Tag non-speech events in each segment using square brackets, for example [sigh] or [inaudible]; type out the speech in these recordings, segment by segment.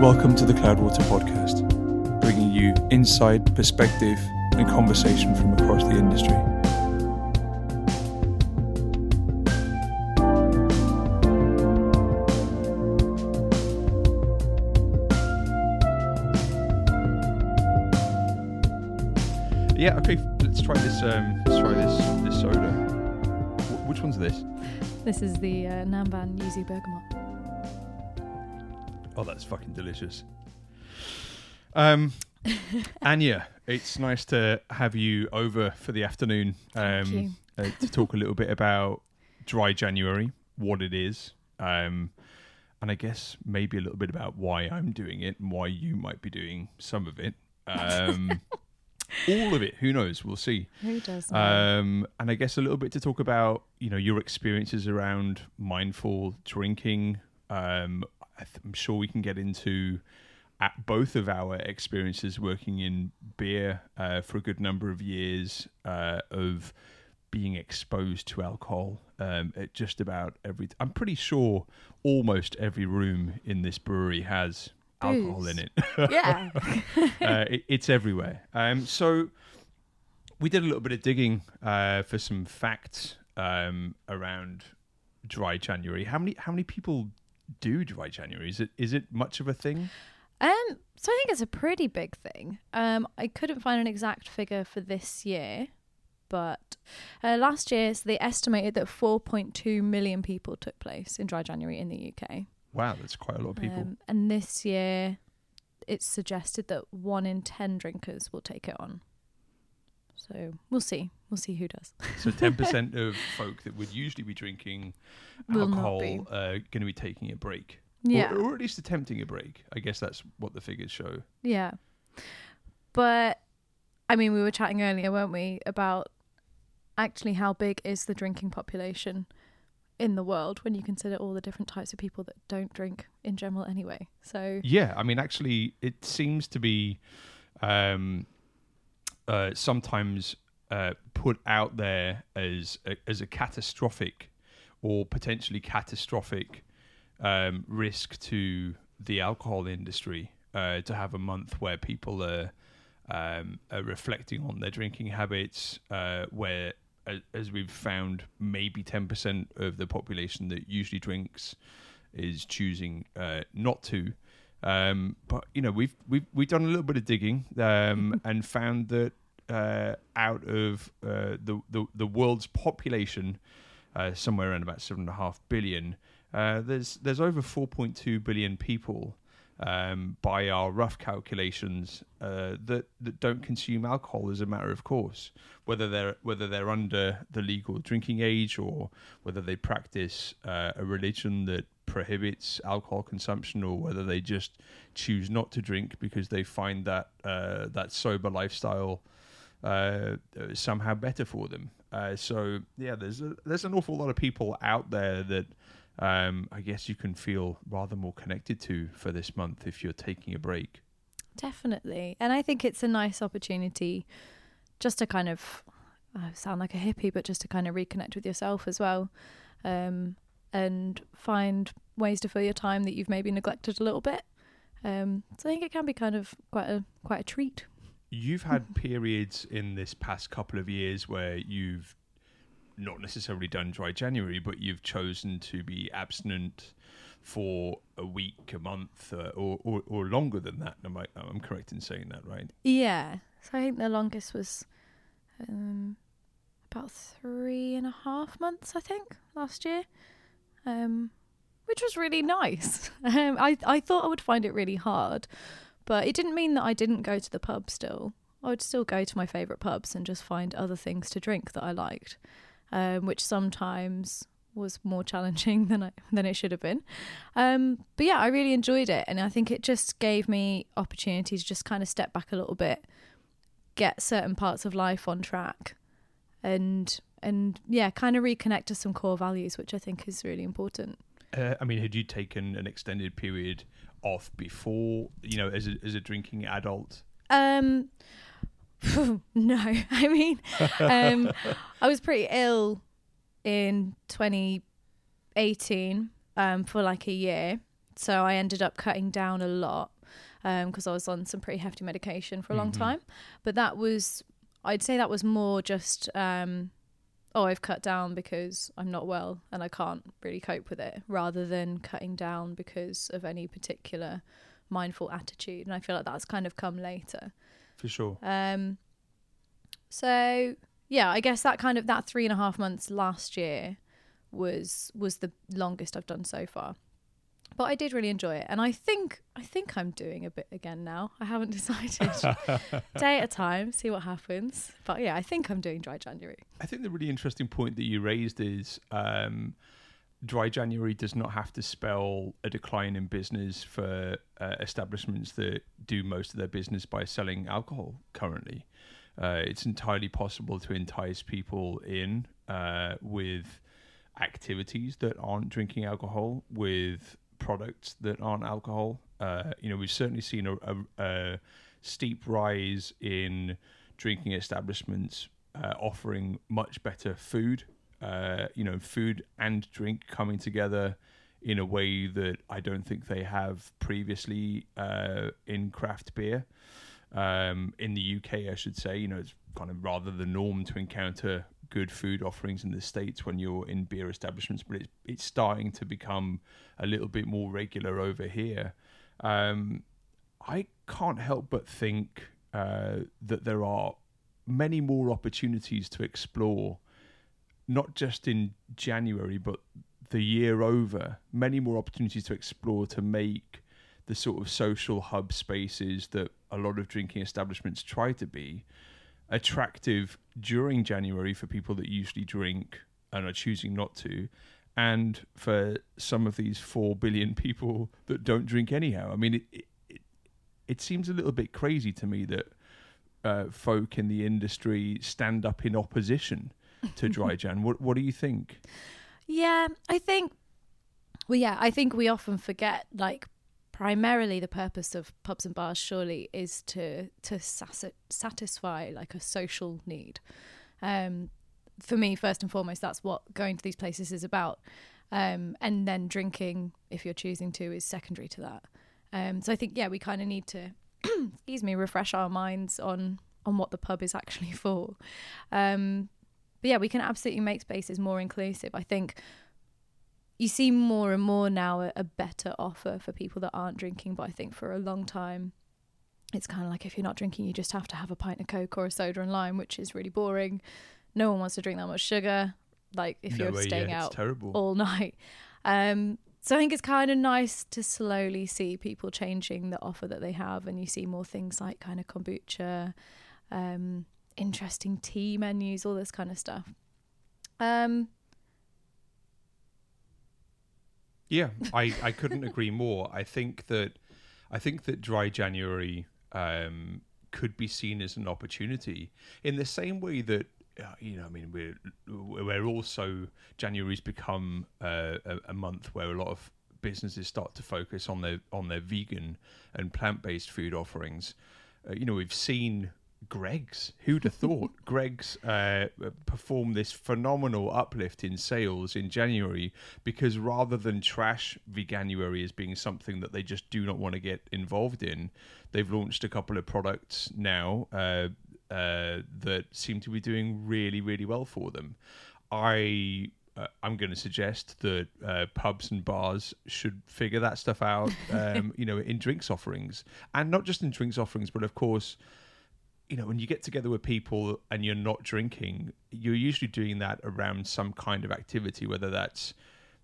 Welcome to the Cloudwater Podcast, bringing you insight, perspective, and conversation from across the industry. Yeah, okay. Let's try this. Um, let's try this. This soda. Wh- which one's this? This is the uh, Namban Yuzu Bergamot. Oh, that's fucking delicious. Um, [laughs] Anya, it's nice to have you over for the afternoon um, uh, to talk a little bit about dry January, what it is, um, and I guess maybe a little bit about why I'm doing it and why you might be doing some of it. Um, [laughs] all of it, who knows? We'll see. Who does know? Um, and I guess a little bit to talk about, you know, your experiences around mindful drinking. Um, I'm sure we can get into at both of our experiences working in beer uh, for a good number of years uh, of being exposed to alcohol um, at just about every. I'm pretty sure almost every room in this brewery has alcohol in it. [laughs] yeah. [laughs] uh, it, it's everywhere. Um, so we did a little bit of digging uh, for some facts um, around dry January. How many how many people do dry January? Is it is it much of a thing? Um, so I think it's a pretty big thing. Um, I couldn't find an exact figure for this year, but uh, last year so they estimated that 4.2 million people took place in dry January in the UK. Wow, that's quite a lot of people. Um, and this year, it's suggested that one in ten drinkers will take it on. So we'll see. We'll see who does. [laughs] so ten [laughs] percent of folk that would usually be drinking Will not alcohol be. uh, going to be taking a break, Yeah. or, or at least attempting a break. I guess that's what the figures show. Yeah. But I mean, we were chatting earlier, weren't we, about actually how big is the drinking population in the world when you consider all the different types of people that don't drink in general anyway. So Yeah, I mean, actually, it seems to be um, uh, sometimes uh, put out there as a, as a catastrophic or potentially catastrophic um, risk to the alcohol industry uh, to have a month where people are, um, are reflecting on their drinking habits, uh, where as we've found, maybe 10% of the population that usually drinks is choosing uh, not to. Um, but you know, we've we've we've done a little bit of digging um, [laughs] and found that uh, out of uh, the, the the world's population, uh, somewhere around about seven and a half billion, uh, there's there's over 4.2 billion people. Um, by our rough calculations, uh, that that don't consume alcohol as a matter of course, whether they're whether they're under the legal drinking age or whether they practice uh, a religion that prohibits alcohol consumption or whether they just choose not to drink because they find that uh, that sober lifestyle uh, somehow better for them. Uh, so yeah, there's a, there's an awful lot of people out there that um, I guess you can feel rather more connected to for this month if you're taking a break. definitely. And I think it's a nice opportunity just to kind of I sound like a hippie, but just to kind of reconnect with yourself as well. Um, and find ways to fill your time that you've maybe neglected a little bit. Um, so I think it can be kind of quite a quite a treat. You've had [laughs] periods in this past couple of years where you've not necessarily done dry January, but you've chosen to be abstinent for a week, a month, uh, or, or or longer than that. Am I? I'm correct in saying that, right? Yeah. So I think the longest was um, about three and a half months, I think, last year, um, which was really nice. [laughs] Um, I, I thought I would find it really hard, but it didn't mean that I didn't go to the pub still. I would still go to my favourite pubs and just find other things to drink that I liked, um, which sometimes was more challenging [laughs] than I, than it should have been. Um, but yeah, I really enjoyed it, and I think it just gave me opportunity to just kind of step back a little bit, get certain parts of life on track, and and yeah, kind of reconnect to some core values, which I think is really important. Uh, I mean, had you taken an extended period off before, you know, as a, as a drinking adult? Um, [laughs] no, [laughs] I mean, um, I was pretty ill in 2018 um, for like a year, so I ended up cutting down a lot because I was on some pretty hefty medication for a long Mhm. time. But that was, I'd say that was more just, um, oh, I've cut down because I'm not well and I can't really cope with it, rather than cutting down because of any particular mindful attitude. And I feel like that's kind of come later. For sure. Um, so yeah, I guess that kind of that three and a half months last year was was the longest I've done so far. But I did really enjoy it, and I think I think I'm doing a bit again now. I haven't [laughs] decided. [laughs] Day at a time, see what happens. But yeah, I think I'm doing dry January. I think the really interesting point that you raised is um, dry January does not have to spell a decline in business for uh, establishments that do most of their business by selling alcohol currently. Uh, it's entirely possible to entice people in uh, with activities that aren't drinking alcohol, with products that aren't alcohol. Uh, you know, we've certainly seen a, a, a steep rise in drinking establishments uh, offering much better food. Uh, you know, food and drink coming together in a way that I don't think they have previously uh, in craft beer. Um, in the UK, I should say, you know, it's kind of rather the norm to encounter good food offerings in the states when you're in beer establishments, but it's it's starting to become a little bit more regular over here. Um, I can't help but think uh, that there are many more opportunities to explore, not just in January, but the year over. Many more opportunities to explore to make the sort of social hub spaces that a lot of drinking establishments try to be attractive during January for people that usually drink and are choosing not to, and for some of these four billion [laughs] people that don't drink anyhow. I mean, it it, it, it seems a little bit crazy to me that uh, folk in the industry stand up in opposition to dry [laughs] Jan. What what do you think? Yeah, I think. Well, yeah, I think we often forget like primarily the purpose of pubs and bars surely is to to satisfy like a social need. Um, for me, first and foremost, that's what going to these places is about. Um, and then drinking, if you're choosing to, is secondary to that. Um, so I think yeah, we kind of need to, [clears throat] excuse me, refresh our minds on on what the pub is actually [laughs] for. Um, but yeah, we can absolutely make spaces more inclusive. I think you see more and more now a, a better offer for people that aren't drinking. But I think for a long time, it's kind of like if you're not drinking, you just have to have a pint of Coke or a soda and lime, which is really boring. No one wants to drink that much sugar. Like if No you're way, staying yeah, out terrible. all [laughs] night. Um, so I think it's kind of nice to slowly see people changing the offer that they have, and you see more things like kind of kombucha, um, interesting tea menus, all this kind of stuff. Um, Yeah, I, I couldn't agree more. I think that I think that dry January um, could be seen as an opportunity in the same way that uh, you know. I mean, we're we're also January's become uh, a, a month where a lot of businesses start to focus on their on their vegan and plant based food offerings. Uh, you know, we've seen Greggs. Who'd have thought [laughs] Greggs uh, performed this phenomenal uplift in sales in January because rather than trash veganuary as being something that they just do not want to get involved in, they've launched a couple of products now uh, uh, that seem to be doing really, really well for them. I uh, I'm going to suggest that uh, pubs and bars should figure that stuff out, [laughs] um, you know, in drinks offerings, and not just in drinks offerings, but of course, you know, when you get together with people and you're not drinking, you're usually doing that around some kind of activity, whether that's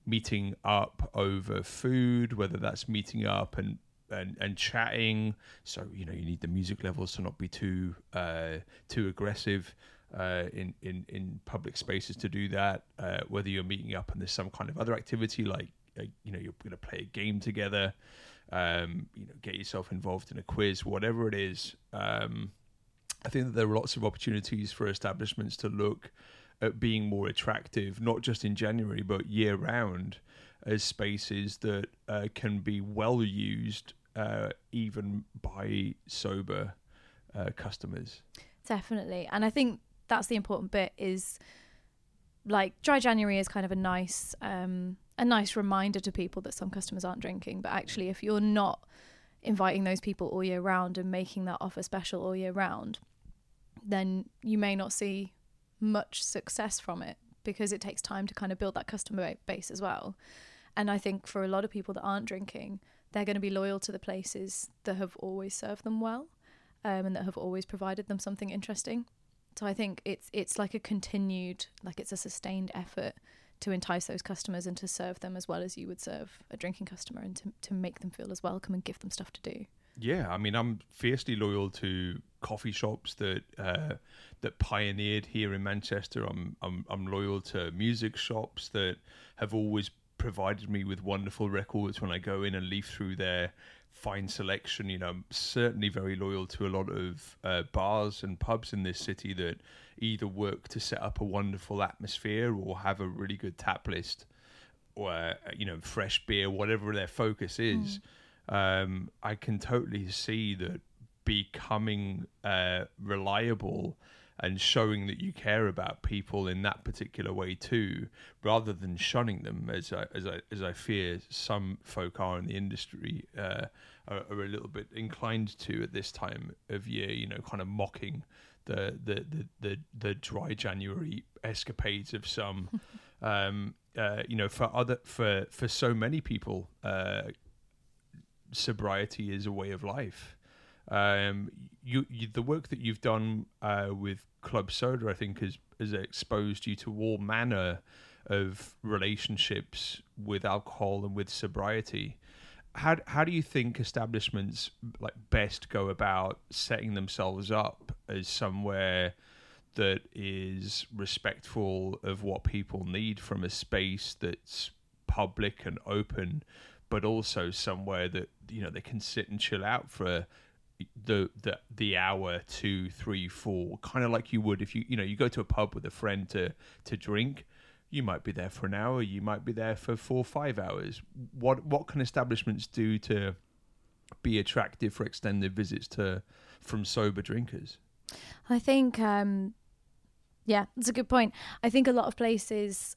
meeting up over food, whether that's meeting up and and, and chatting. So you know, you need the music levels to not be too uh, too aggressive uh, in in in public spaces to do that. Uh, whether you're meeting up and there's some kind of other activity like uh, you know you're going to play a game together. Um, you know, get yourself involved in a quiz, whatever it is. Um, I think that there are lots of opportunities for establishments to look at being more attractive, not just in January, but year round, as spaces that uh, can be well used uh, even by sober uh, customers. Definitely. And I think that's the important bit is like dry January is kind of a nice um a a nice reminder to people that some customers aren't drinking. But actually, if you're not inviting those people all year round and making that offer special all year round, then you may not see much success from it because it takes time to kind of build that customer base as well. And I think for a lot of people that aren't drinking, they're going to be loyal to the places that have always served them well um, and that have always provided them something interesting. So I think it's it's like a continued, like it's a sustained effort to entice those customers and to serve them as well as you would serve a drinking customer and to, to make them feel as welcome and give them stuff to do. Yeah, I mean, I'm fiercely loyal to coffee shops that uh, that pioneered here in Manchester. I'm, I'm I'm loyal to music shops that have always provided me with wonderful records when I go in and leaf through their fine selection. You know, I'm certainly very loyal to a lot of uh, bars and pubs in this city that either work to set up a wonderful atmosphere or have a really good tap list or uh, you know fresh beer, whatever their focus is. Mm. Um, I can totally see that becoming uh, reliable and showing that you care about people in that particular way too, rather than shunning them, as I as I as I fear some folk are in the industry uh, are, are, a little bit inclined to at this time of year. You know, kind of mocking the the the the, the dry January escapades of some. [laughs] um, uh, you know, for other for for so many people, uh, sobriety is a way of life. Um, you, you, the work that you've done uh, with Club Soda, I think, has has exposed you to all manner of relationships with alcohol and with sobriety. How how do you think establishments like best go about setting themselves up as somewhere that is respectful of what people need from a space that's public and open, but also somewhere that you know they can sit and chill out for the the the hour two three four kind of like you would if you you know you go to a pub with a friend to to drink you might be there for an hour you might be there for four five hours. What what can establishments do to be attractive for extended visits to from sober drinkers? I think um yeah that's a good point. I think a lot of places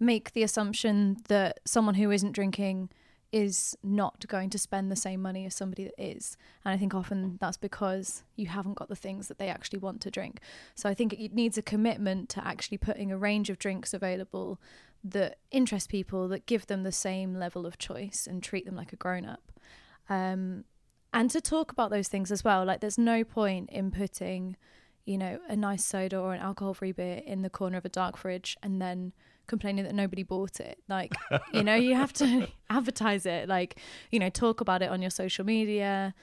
make the assumption that someone who isn't drinking is not going to spend the same money as somebody that is. And I think often that's because you haven't got the things that they actually want to drink. So I think it needs a commitment to actually putting a range of drinks available that interest people, that give them the same level of choice and treat them like a grown up. Um, and to talk about those things as well. Like there's no point in putting, you know, a nice soda or an alcohol free beer in the corner of a dark fridge and then complaining that nobody bought it. Like, you know, you have to [laughs] [laughs] advertise it, like, you know, talk about it on your social media,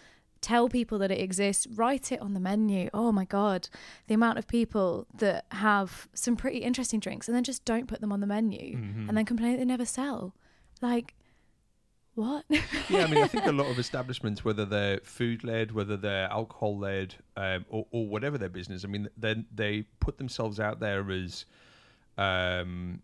tell people that it exists, write it on the menu. Oh my God, the amount of people that have some pretty interesting drinks and then just don't put them on the menu mm-hmm. and then complain that they never sell. Like, what? yeah, I mean, I think a lot of [laughs] establishments, whether they're food led, whether they're alcohol led, um, or, or, whatever their business, I mean, they they put themselves out there as um,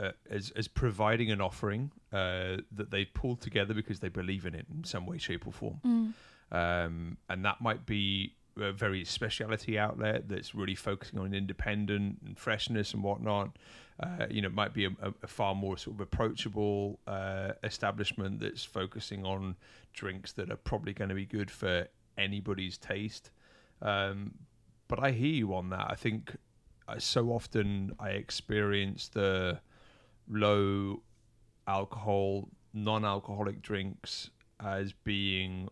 uh, as as providing an offering uh, that they've pulled together because they believe in it in some way, shape, or form. Mm. Um, and that might be a very specialty outlet that's really focusing on independent and freshness and whatnot. Uh, you know, it might be a, a, far more sort of approachable uh, establishment that's focusing on drinks that are probably going to be good for anybody's taste. Um, but I hear you on that. I think uh, so often I experience the low alcohol, non alcoholic drinks as being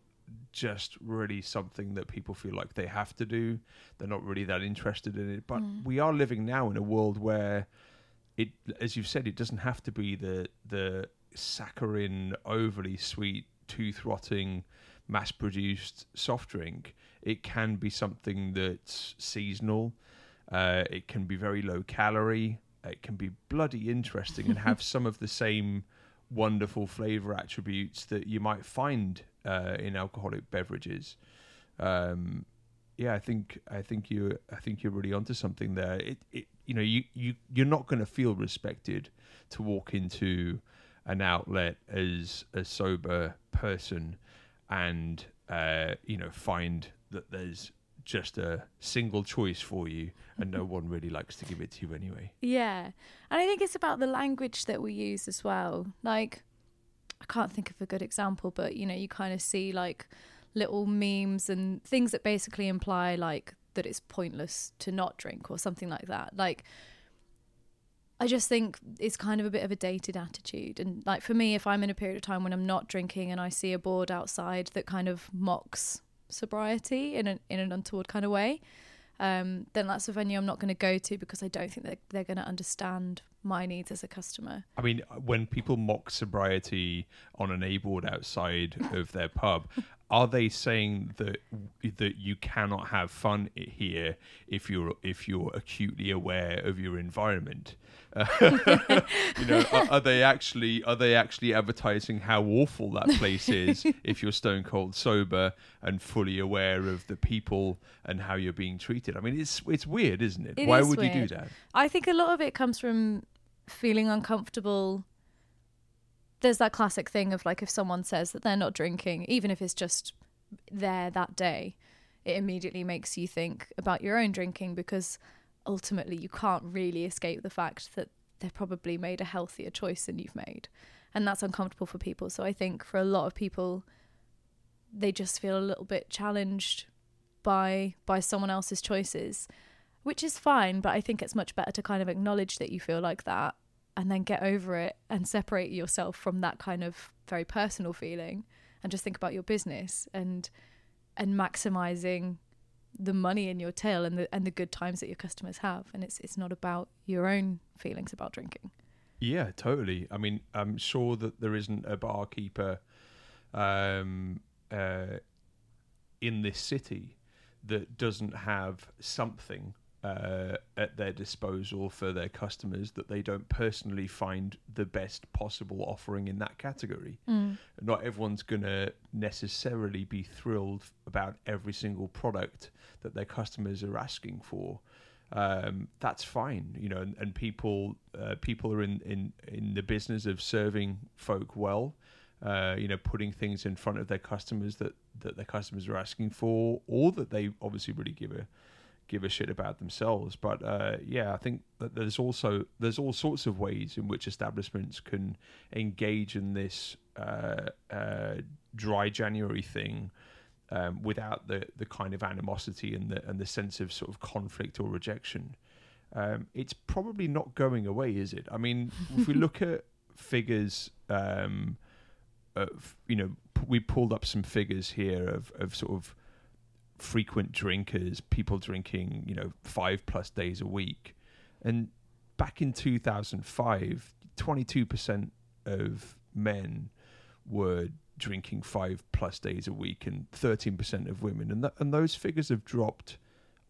just really something that people feel like they have to do. They're not really that interested in it. But mm. we are living now in a world where it as you've said, it doesn't have to be the the saccharine, overly sweet, tooth rotting, mass produced soft drink. It can be something that's seasonal. Uh, it can be very low calorie it can be bloody interesting and have [laughs] some of the same wonderful flavor attributes that you might find uh, in alcoholic beverages. Um, yeah, I think I think you I think you're really onto something there. It, it you know you you you're not going to feel respected to walk into an outlet as a sober person and uh, you know find that there's just a single choice for you, and no one really likes to give it to you anyway. Yeah. And I think it's about the language that we use as well. Like, I can't think of a good example, but you know, you kind of see like little memes and things that basically imply like that it's pointless to not drink or something like that. Like, I just think it's kind of a bit of a dated attitude. And like for me, if I'm in a period of time when I'm not drinking and I see a board outside that kind of mocks sobriety in an in an untoward kind of way, um, then that's a venue I'm not going to go to because I don't think that they're going to understand my needs as a customer. I mean, when people mock sobriety on an A board outside of their pub, are they saying that that you cannot have fun here if you're if you're acutely aware of your environment? [laughs] you know, are, are they actually are they actually advertising how awful that place is [laughs] if you're stone cold sober and fully aware of the people and how you're being treated? I mean, it's it's weird, isn't it? It Why is would you do that? I think a lot of it comes from feeling uncomfortable. There's that classic thing of like if someone says that they're not drinking, even if it's just there that day, it immediately makes you think about your own drinking because ultimately you can't really escape the fact that they've probably made a healthier choice than you've made. And that's uncomfortable for people. So I think for a lot of people they just feel a little bit challenged by by someone else's choices which is fine but i think it's much better to kind of acknowledge that you feel like that and then get over it and separate yourself from that kind of very personal feeling and just think about your business and and maximizing the money in your till and the and the good times that your customers have and it's it's not about your own feelings about drinking Yeah, totally. I mean, I'm sure that there isn't a barkeeper um, uh, in this city that doesn't have something uh, at their disposal for their customers that they don't personally find the best possible offering in that category. Not everyone's going to necessarily be thrilled about every single product that their customers are asking for um, that's fine, you know. And, and people, uh, people are in, in in the business of serving folk well, uh, you know, putting things in front of their customers that that their customers are asking for, or that they obviously really give a give a shit about themselves. But uh, yeah, I think that there's also there's all sorts of ways in which establishments can engage in this uh, uh, dry January thing um, without the the kind of animosity and the and the sense of sort of conflict or rejection. Um, it's probably not going away, is it? I mean, if we [laughs] look at figures, um, of, you know, p- we pulled up some figures here of of sort of frequent drinkers, people drinking, you know, five plus days a week, and back in 2005, 22 percent of men were drinking five plus days a week and 13% of women. And th- and those figures have dropped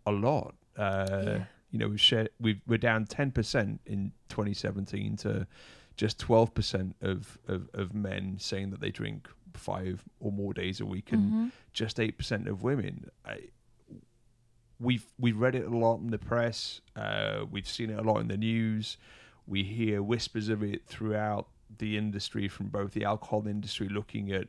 a lot. Uh, Yeah. you know we've shared we've, we're down 10% in 2017 to just 12% of, of, of men saying that they drink five or more days a week and just 8% of women. I, we've we've read it a lot in the press uh, we've seen it a lot in the news we hear whispers of it throughout the industry from both the alcohol industry looking at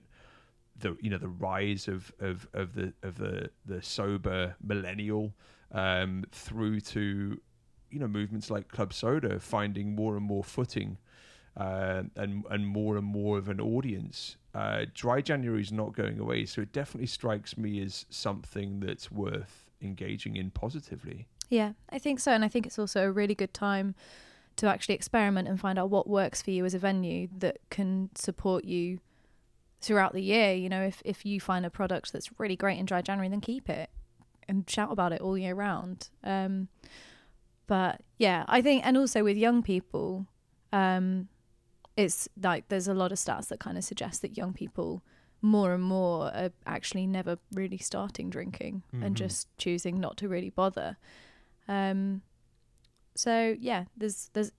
the you know the rise of of, of the of the the sober millennial um, through to you know movements like Club Soda finding more and more footing uh, and and more and more of an audience. Uh, Dry January is not going away, so it definitely strikes me as something that's worth engaging in positively. Yeah, I think so. And I think it's also a really good time to actually experiment and find out what works for you as a venue that can support you throughout the year. You know, if, if you find a product that's really great in dry January, then keep it and shout about it all year round. Um, but yeah, I think, and also with young people, um, it's like there's a lot of stats that kind of suggest that young people more and more are actually never really starting drinking and Mhm. just choosing not to really bother. Um, so yeah, there's there's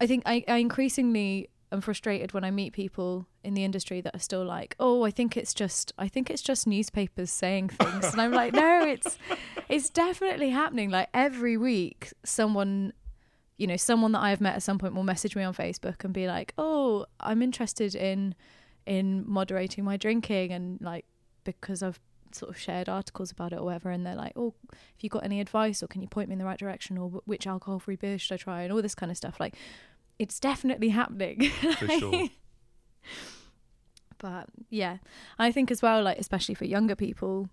I think I, I increasingly am frustrated when I meet people in the industry that are still like, oh, I think it's just I think it's just newspapers saying things, and I'm like, no, it's it's definitely happening. Like every week, someone you know, someone that I have met at some point will message me on Facebook and be like, "Oh, I'm interested in in moderating my drinking and like because I've sort of shared articles about it or whatever, and they're like, "Oh, if you got any advice, or can you point me in the right direction, or which alcohol-free beer should I try, and all this kind of stuff." Like, it's definitely happening. [laughs] For sure. [laughs] but yeah, I think as well, like especially for younger people,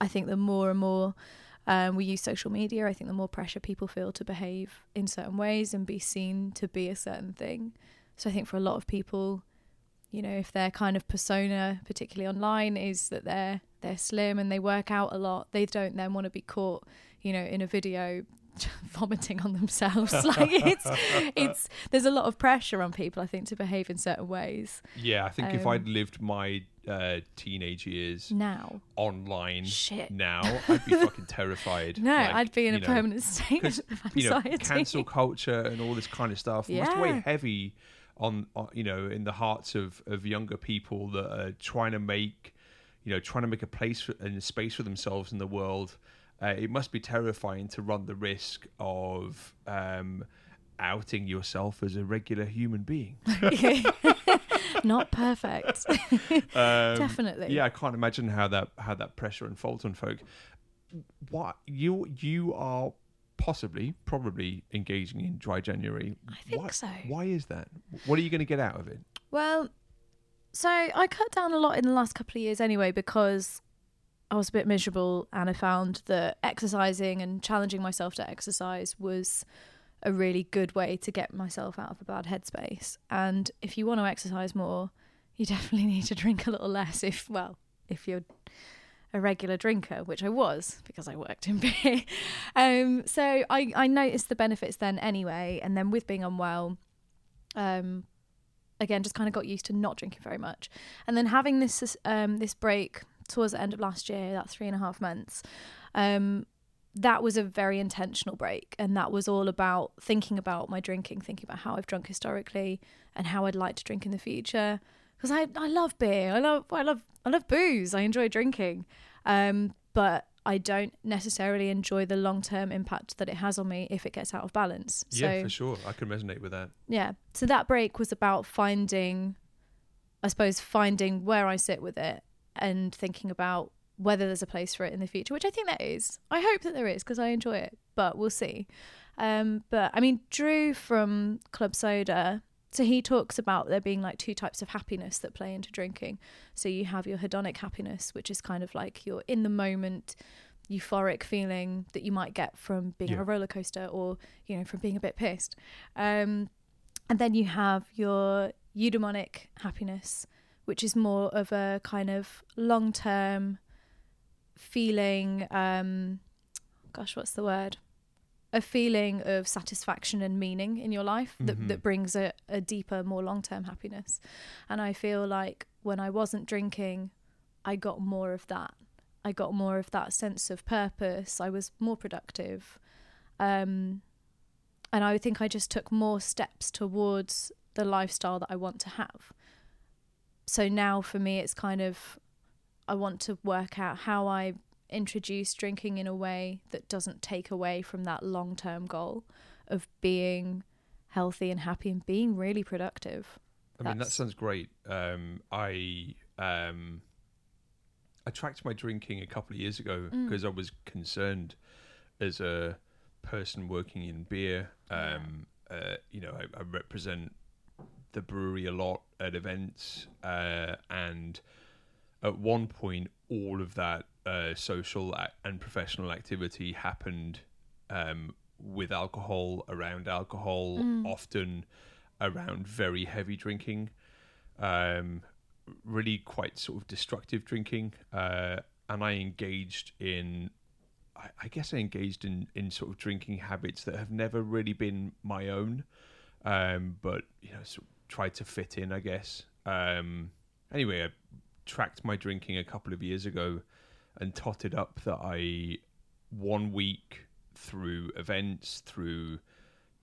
I think the more and more um, we use social media, I think the more pressure people feel to behave in certain ways and be seen to be a certain thing. So I think for a lot of people, you know, if their kind of persona, particularly online, is that they're they're slim and they work out a lot, they don't then want to be caught, you know, in a video [laughs] vomiting on themselves. [laughs] like it's [laughs] it's there's a lot of pressure on people, I think, to behave in certain ways. Yeah, I think if Um, I'd lived my uh, teenage years Now, online shit. now, I'd be fucking terrified. No, Like, I'd be in a know, permanent state of you know, anxiety. cancel culture and all this kind of stuff must weigh heavy on, on you know in the hearts of of younger people that are trying to make you know trying to make a place for, and a space for themselves in the world. Uh, it must be terrifying to run the risk of um, outing yourself as a regular human being. [laughs] [laughs] Not perfect. [laughs] Um, Definitely. Yeah, I can't imagine how that how that pressure unfolds on folk. What you you are possibly probably engaging in dry January. I think why, so. Why is that? What are you going to get out of it? Well, so I cut down a lot in the last couple of years anyway because I was a bit miserable and I found that exercising and challenging myself to exercise was a really good way to get myself out of a bad headspace. And if you want to exercise more, you [laughs] definitely need to drink a little less if well, if you're a regular drinker, which I was because I worked in [laughs] beer. Um, so I, I noticed the benefits then anyway, and then with being unwell, um, again just kind of got used to not drinking very much, and then having this um, this break towards the end of last year, that three and a half months. Um, that was a very intentional break, and that was all about thinking about my drinking, thinking about how I've drunk historically and how I'd like to drink in the future. Because I, I love beer, I love I love I love booze, I enjoy drinking, um, but I don't necessarily enjoy the long term impact that it has on me if it gets out of balance. yeah, for sure. I can resonate with that. yeah. So that break was about finding, I suppose, finding where I sit with it and thinking about whether there's a place for it in the future, which I think there is. I hope that there is because I enjoy it, but we'll see. Um, but I mean, Drew from Club Soda, so he talks about there being like two types of happiness that play into drinking. So you have your hedonic happiness, which is kind of like your in the moment euphoric feeling that you might get from being on Yeah. a roller coaster or you know from being a bit pissed um, and then you have your eudaimonic happiness which is more of a kind of long term feeling um gosh what's the word? A feeling of satisfaction and meaning in your life that, Mhm. that brings a, a deeper more long-term happiness. And i feel like when i wasn't drinking i got more of that. I got more of that sense of purpose. I was more productive. Um, and i think i just took more steps towards the lifestyle that i want to have so now for me it's kind of i want to work out how i introduce drinking in a way that doesn't take away from that long-term goal of being healthy and happy and being really productive I mean, that sounds great. Um, I um, I tracked my drinking a couple of years ago Mm. because I was concerned as a person working in beer. Um, uh, you know, I, I represent the brewery a lot at events, uh, and at one point, all of that uh, social and professional activity happened um, with alcohol, around alcohol, Mm. often around very heavy drinking, um, really quite sort of destructive drinking. Uh, and I engaged in, I, I guess I engaged in, in sort of drinking habits that have never really been my own, um, but, you know, sort of tried to fit in, I guess. Um, anyway, I tracked my drinking a couple of years ago and totted up that I, one week through events, through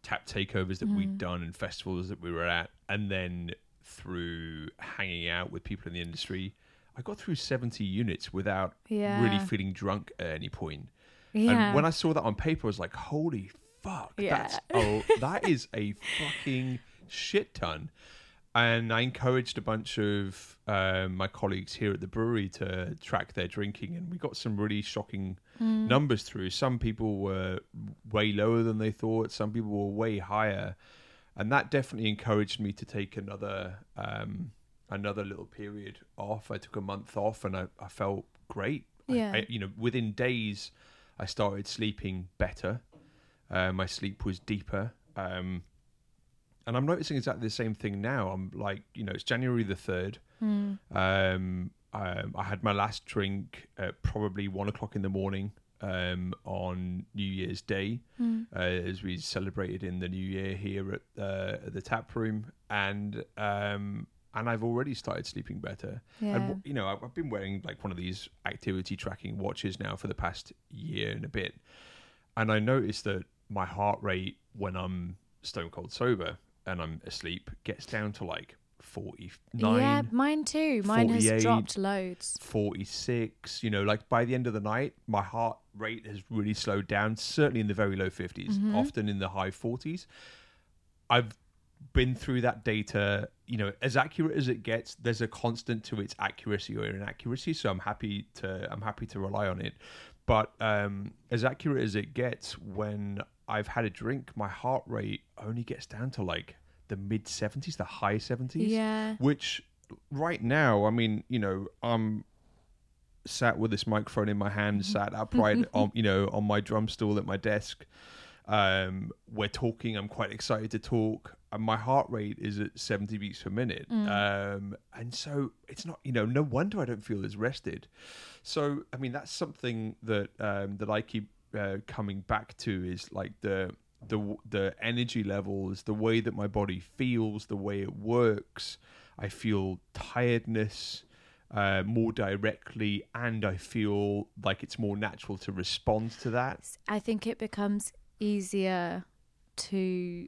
tap takeovers that we'd done and festivals that we were at, and then through hanging out with people in the industry, I got through 70 units without yeah really feeling drunk at any point. yeah And when I saw that on paper, I was like, holy fuck. Yeah. That's, [laughs] oh, that is a fucking shit ton. and I encouraged a bunch of um, my colleagues here at the brewery to track their drinking, and we got some really shocking numbers through. Some people were way lower than they thought. Some people were way higher, and that definitely encouraged me to take another um, another little period off. I took a month off, and I, I felt great. I- Yeah. I, you know, within days, I started sleeping better. Uh, my sleep was deeper. Um, and I'm noticing exactly the same thing now. I'm like, you know, it's January the 3rd. Um, um, I had my last drink at probably one o'clock in the morning um, on New Year's Day uh, as we celebrated in the new year here at, uh, at the tap room. And um, and I've already started sleeping better. Yeah. And you know, I've, I've been wearing like one of these activity tracking watches now for the past year and a bit, and I noticed that my heart rate when I'm stone cold sober and I'm asleep gets down to like forty nine. yeah, mine too. Mine has dropped loads. 46 you know like by the end of the night my heart rate has really slowed down certainly in the very low 50s Mm-hmm. often in the high 40s i've been through that data you know as accurate as it gets there's a constant to its accuracy or inaccuracy so i'm happy to i'm happy to rely on it but um as accurate as it gets when i've had a drink my heart rate only gets down to like the mid 70s the high 70s Yeah. which right now i mean you know i'm sat with this microphone in my hand sat upright [laughs] on you know on my drum stool at my desk. Um we're talking. I'm quite excited to talk. And my heart rate is at 70 beats per minute. Um and so it's not you know no wonder i don't feel as rested. So i mean that's something that um that i keep uh, coming back to is like the the the energy levels the way that my body feels the way it works i feel tiredness uh, more directly and i feel like it's more natural to respond to that. I think it becomes easier to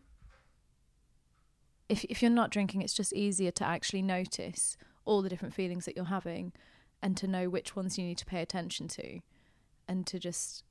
if if you're not drinking, it's just easier to actually notice all the different feelings that you're having and to know which ones you need to pay attention to and to just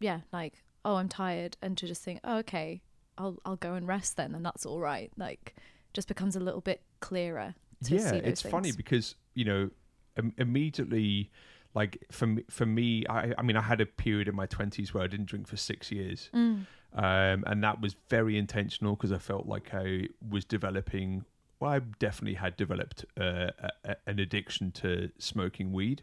yeah, like, oh, I'm tired and to just think, oh, okay, I'll I'll go and rest then and that's all right. Like just becomes a little bit clearer to yeah it's funny because you know Im- immediately like for me, for me I, I mean i had a period in my 20s where i didn't drink for six years Mm. um, and that was very intentional because i felt like i was developing well i definitely had developed uh, a- an addiction to smoking weed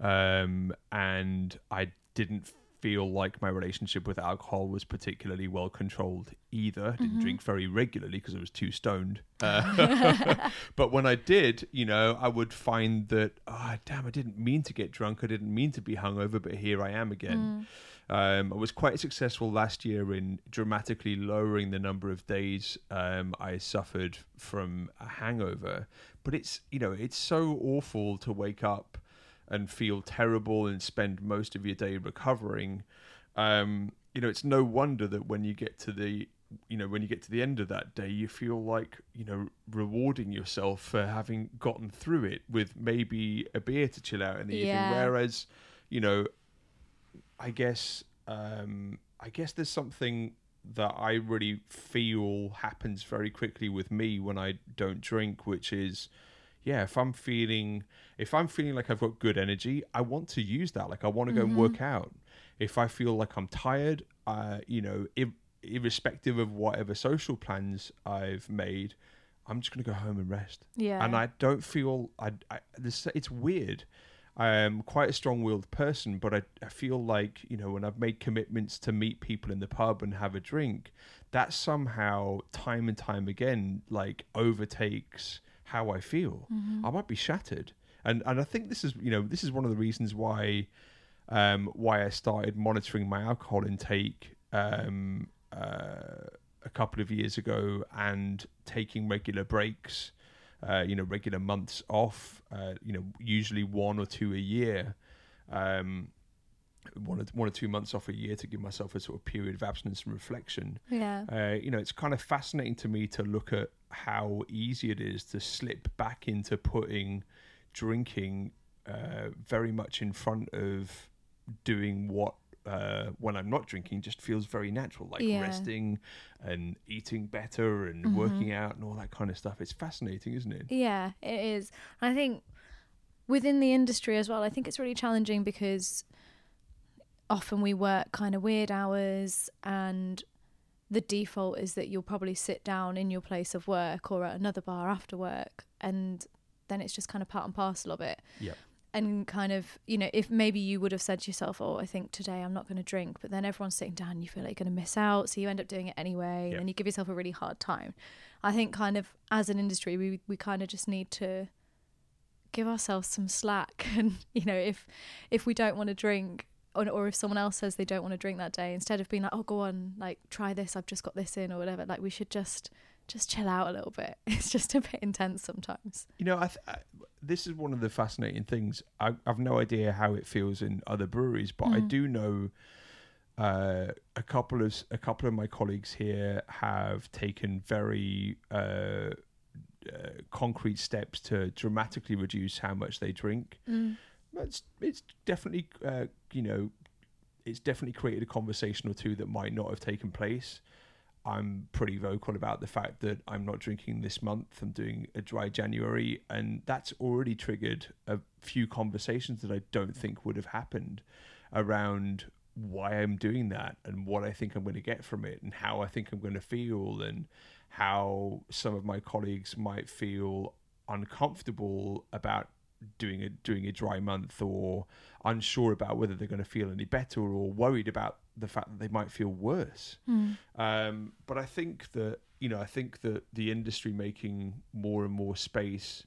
um, and i didn't feel like my relationship with alcohol was particularly well controlled either. I didn't drink very regularly because I was too stoned. [laughs] Uh, [laughs] but when I did, you know, I would find that, ah, damn, I didn't mean to get drunk. I didn't mean to be hungover, but here I am again. Um, I was quite successful last year in dramatically lowering the number of days um, I suffered from a hangover. But it's, you know, it's so awful to wake up and feel terrible and spend most of your day recovering. Um, you know, it's no wonder that when you get to the you know when you get to the end of that day you feel like you know rewarding yourself for having gotten through it with maybe a beer to chill out in the Yeah. evening whereas you know i guess um i guess there's something that i really feel happens very quickly with me when i don't drink which is yeah if i'm feeling if i'm feeling like i've got good energy i want to use that. Like i want to go and work out. If i feel like i'm tired uh you know if, irrespective of whatever social plans i've made i'm just going to go home and rest. Yeah. and i don't feel i, I this it's weird. I'm quite a strong-willed person but I, I feel like you know when i've made commitments to meet people in the pub and have a drink that somehow time and time again like overtakes how i feel. I might be shattered. And and i think this is you know this is one of the reasons why um why i started monitoring my alcohol intake um uh, a couple of years ago and taking regular breaks uh, you know, regular months off, uh, you know, usually one or two a year, um, one or, one or two months off a year to give myself a sort of period of abstinence and reflection. yeah. Uh, you know, it's kind of fascinating to me to look at how easy it is to slip back into putting drinking uh, very much in front of doing what uh, when I'm not drinking just feels very natural, like Yeah. resting and eating better and Mhm. working out and all that kind of stuff. It's fascinating, isn't it? Yeah, it is. I think within the industry as well, I think it's really challenging because often we work kind of weird hours and the default is that you'll probably sit down in your place of work or at another bar after work and then it's just kind of part and parcel of it. Yep. And kind of, you know, if maybe you would have said to yourself, Oh, I think today I'm not going to drink, but then everyone's sitting down, you feel like you're going to miss out. So you end up doing it anyway. Yep. And you give yourself a really hard time. I think, kind of, as an industry, we, we kind of just need to give ourselves some slack. [laughs] And, you know, if, if we don't want to drink, or, or if someone else says they don't want to drink that day, instead of being like, oh, go on, like, try this, I've just got this in, or whatever, like, we should just. Just chill out a little bit. [laughs] It's just a bit intense sometimes. You know, I th- I, this is one of the fascinating things. I, I've no idea how it feels in other breweries, but I Mm. do know uh, a couple of a couple of my colleagues here have taken very uh, uh, concrete steps to dramatically reduce how much they drink. It's it's definitely uh, you know it's definitely created a conversation or two that might not have taken place. I'm pretty vocal about the fact that I'm not drinking this month. I'm doing a dry January, and that's already triggered a few conversations that I don't think would have happened around why I'm doing that and what I think I'm going to get from it and how I think I'm going to feel and how some of my colleagues might feel uncomfortable about doing a doing a dry month or unsure about whether they're going to feel any better or worried about the fact that they might feel worse. Um, but I think that you know, I think that the industry making more and more space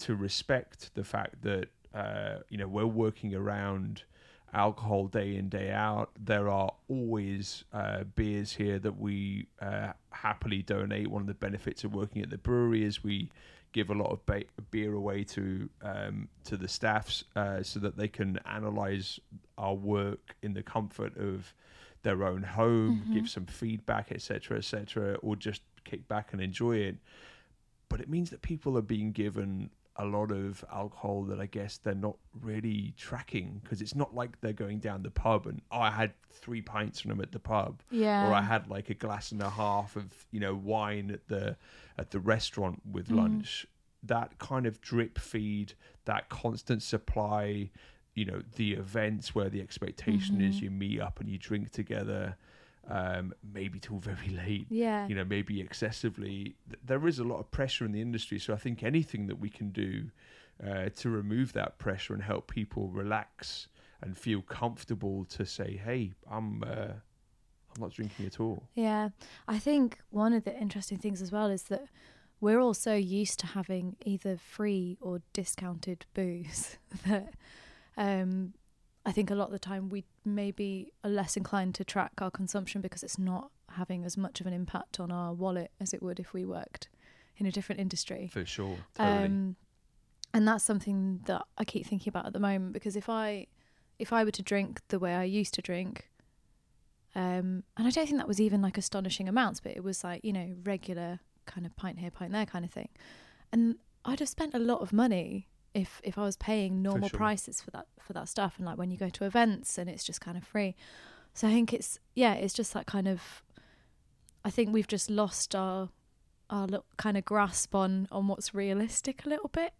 to respect the fact that uh, you know we're working around alcohol day in day out. There are always uh, beers here that we uh, happily donate. One of the benefits of working at the brewery is we give a lot of ba- beer away to um, to the staffs uh, so that they can analyze our work in the comfort of their own home, give some feedback, etc., etc., or just kick back and enjoy it. But it means that people are being given a lot of alcohol that I guess they're not really tracking because it's not like they're going down the pub and oh I had three pints from them at the pub Yeah. or I had like a glass and a half of you know wine at the at the restaurant with mm. lunch. That kind of drip feed, that constant supply, you know, the events where the expectation is mm-hmm. you meet up and you drink together, um, maybe till very [laughs] late Yeah. you know maybe excessively. There is a lot of pressure in the industry so i think anything that we can do uh, to remove that pressure and help people relax and feel comfortable to say hey i'm uh, i'm not drinking at all. Yeah, I think one of the interesting things as well is that we're all so used to having either free or discounted booze [laughs] that um, I think a lot of the time we maybe are less inclined to track our consumption because it's not having as much of an impact on our wallet as it would if we worked in a different industry. for sure totally Um, and that's something that I keep thinking about at the moment because if I if I were to drink the way I used to drink, um, and I don't think that was even like astonishing amounts, but it was like you know regular kind of pint here, pint there kind of thing, and I'd have spent a lot of money if if I was paying normal sure. prices for that for that stuff, and like when you go to events and it's just kind of free. So I think it's yeah, it's just that kind of. I think we've just lost our our little kind of grasp on on what's realistic a little bit.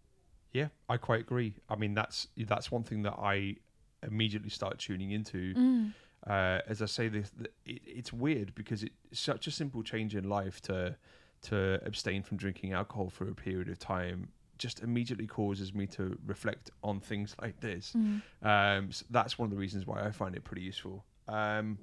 yeah i quite agree i mean that's that's one thing that i immediately start tuning into Mm. uh, as I say this, th- it, it's weird because it's such a simple change in life to to abstain from drinking alcohol for a period of time. Just immediately causes me to reflect on things like this. Um, so that's one of the reasons why I find it pretty useful. Um,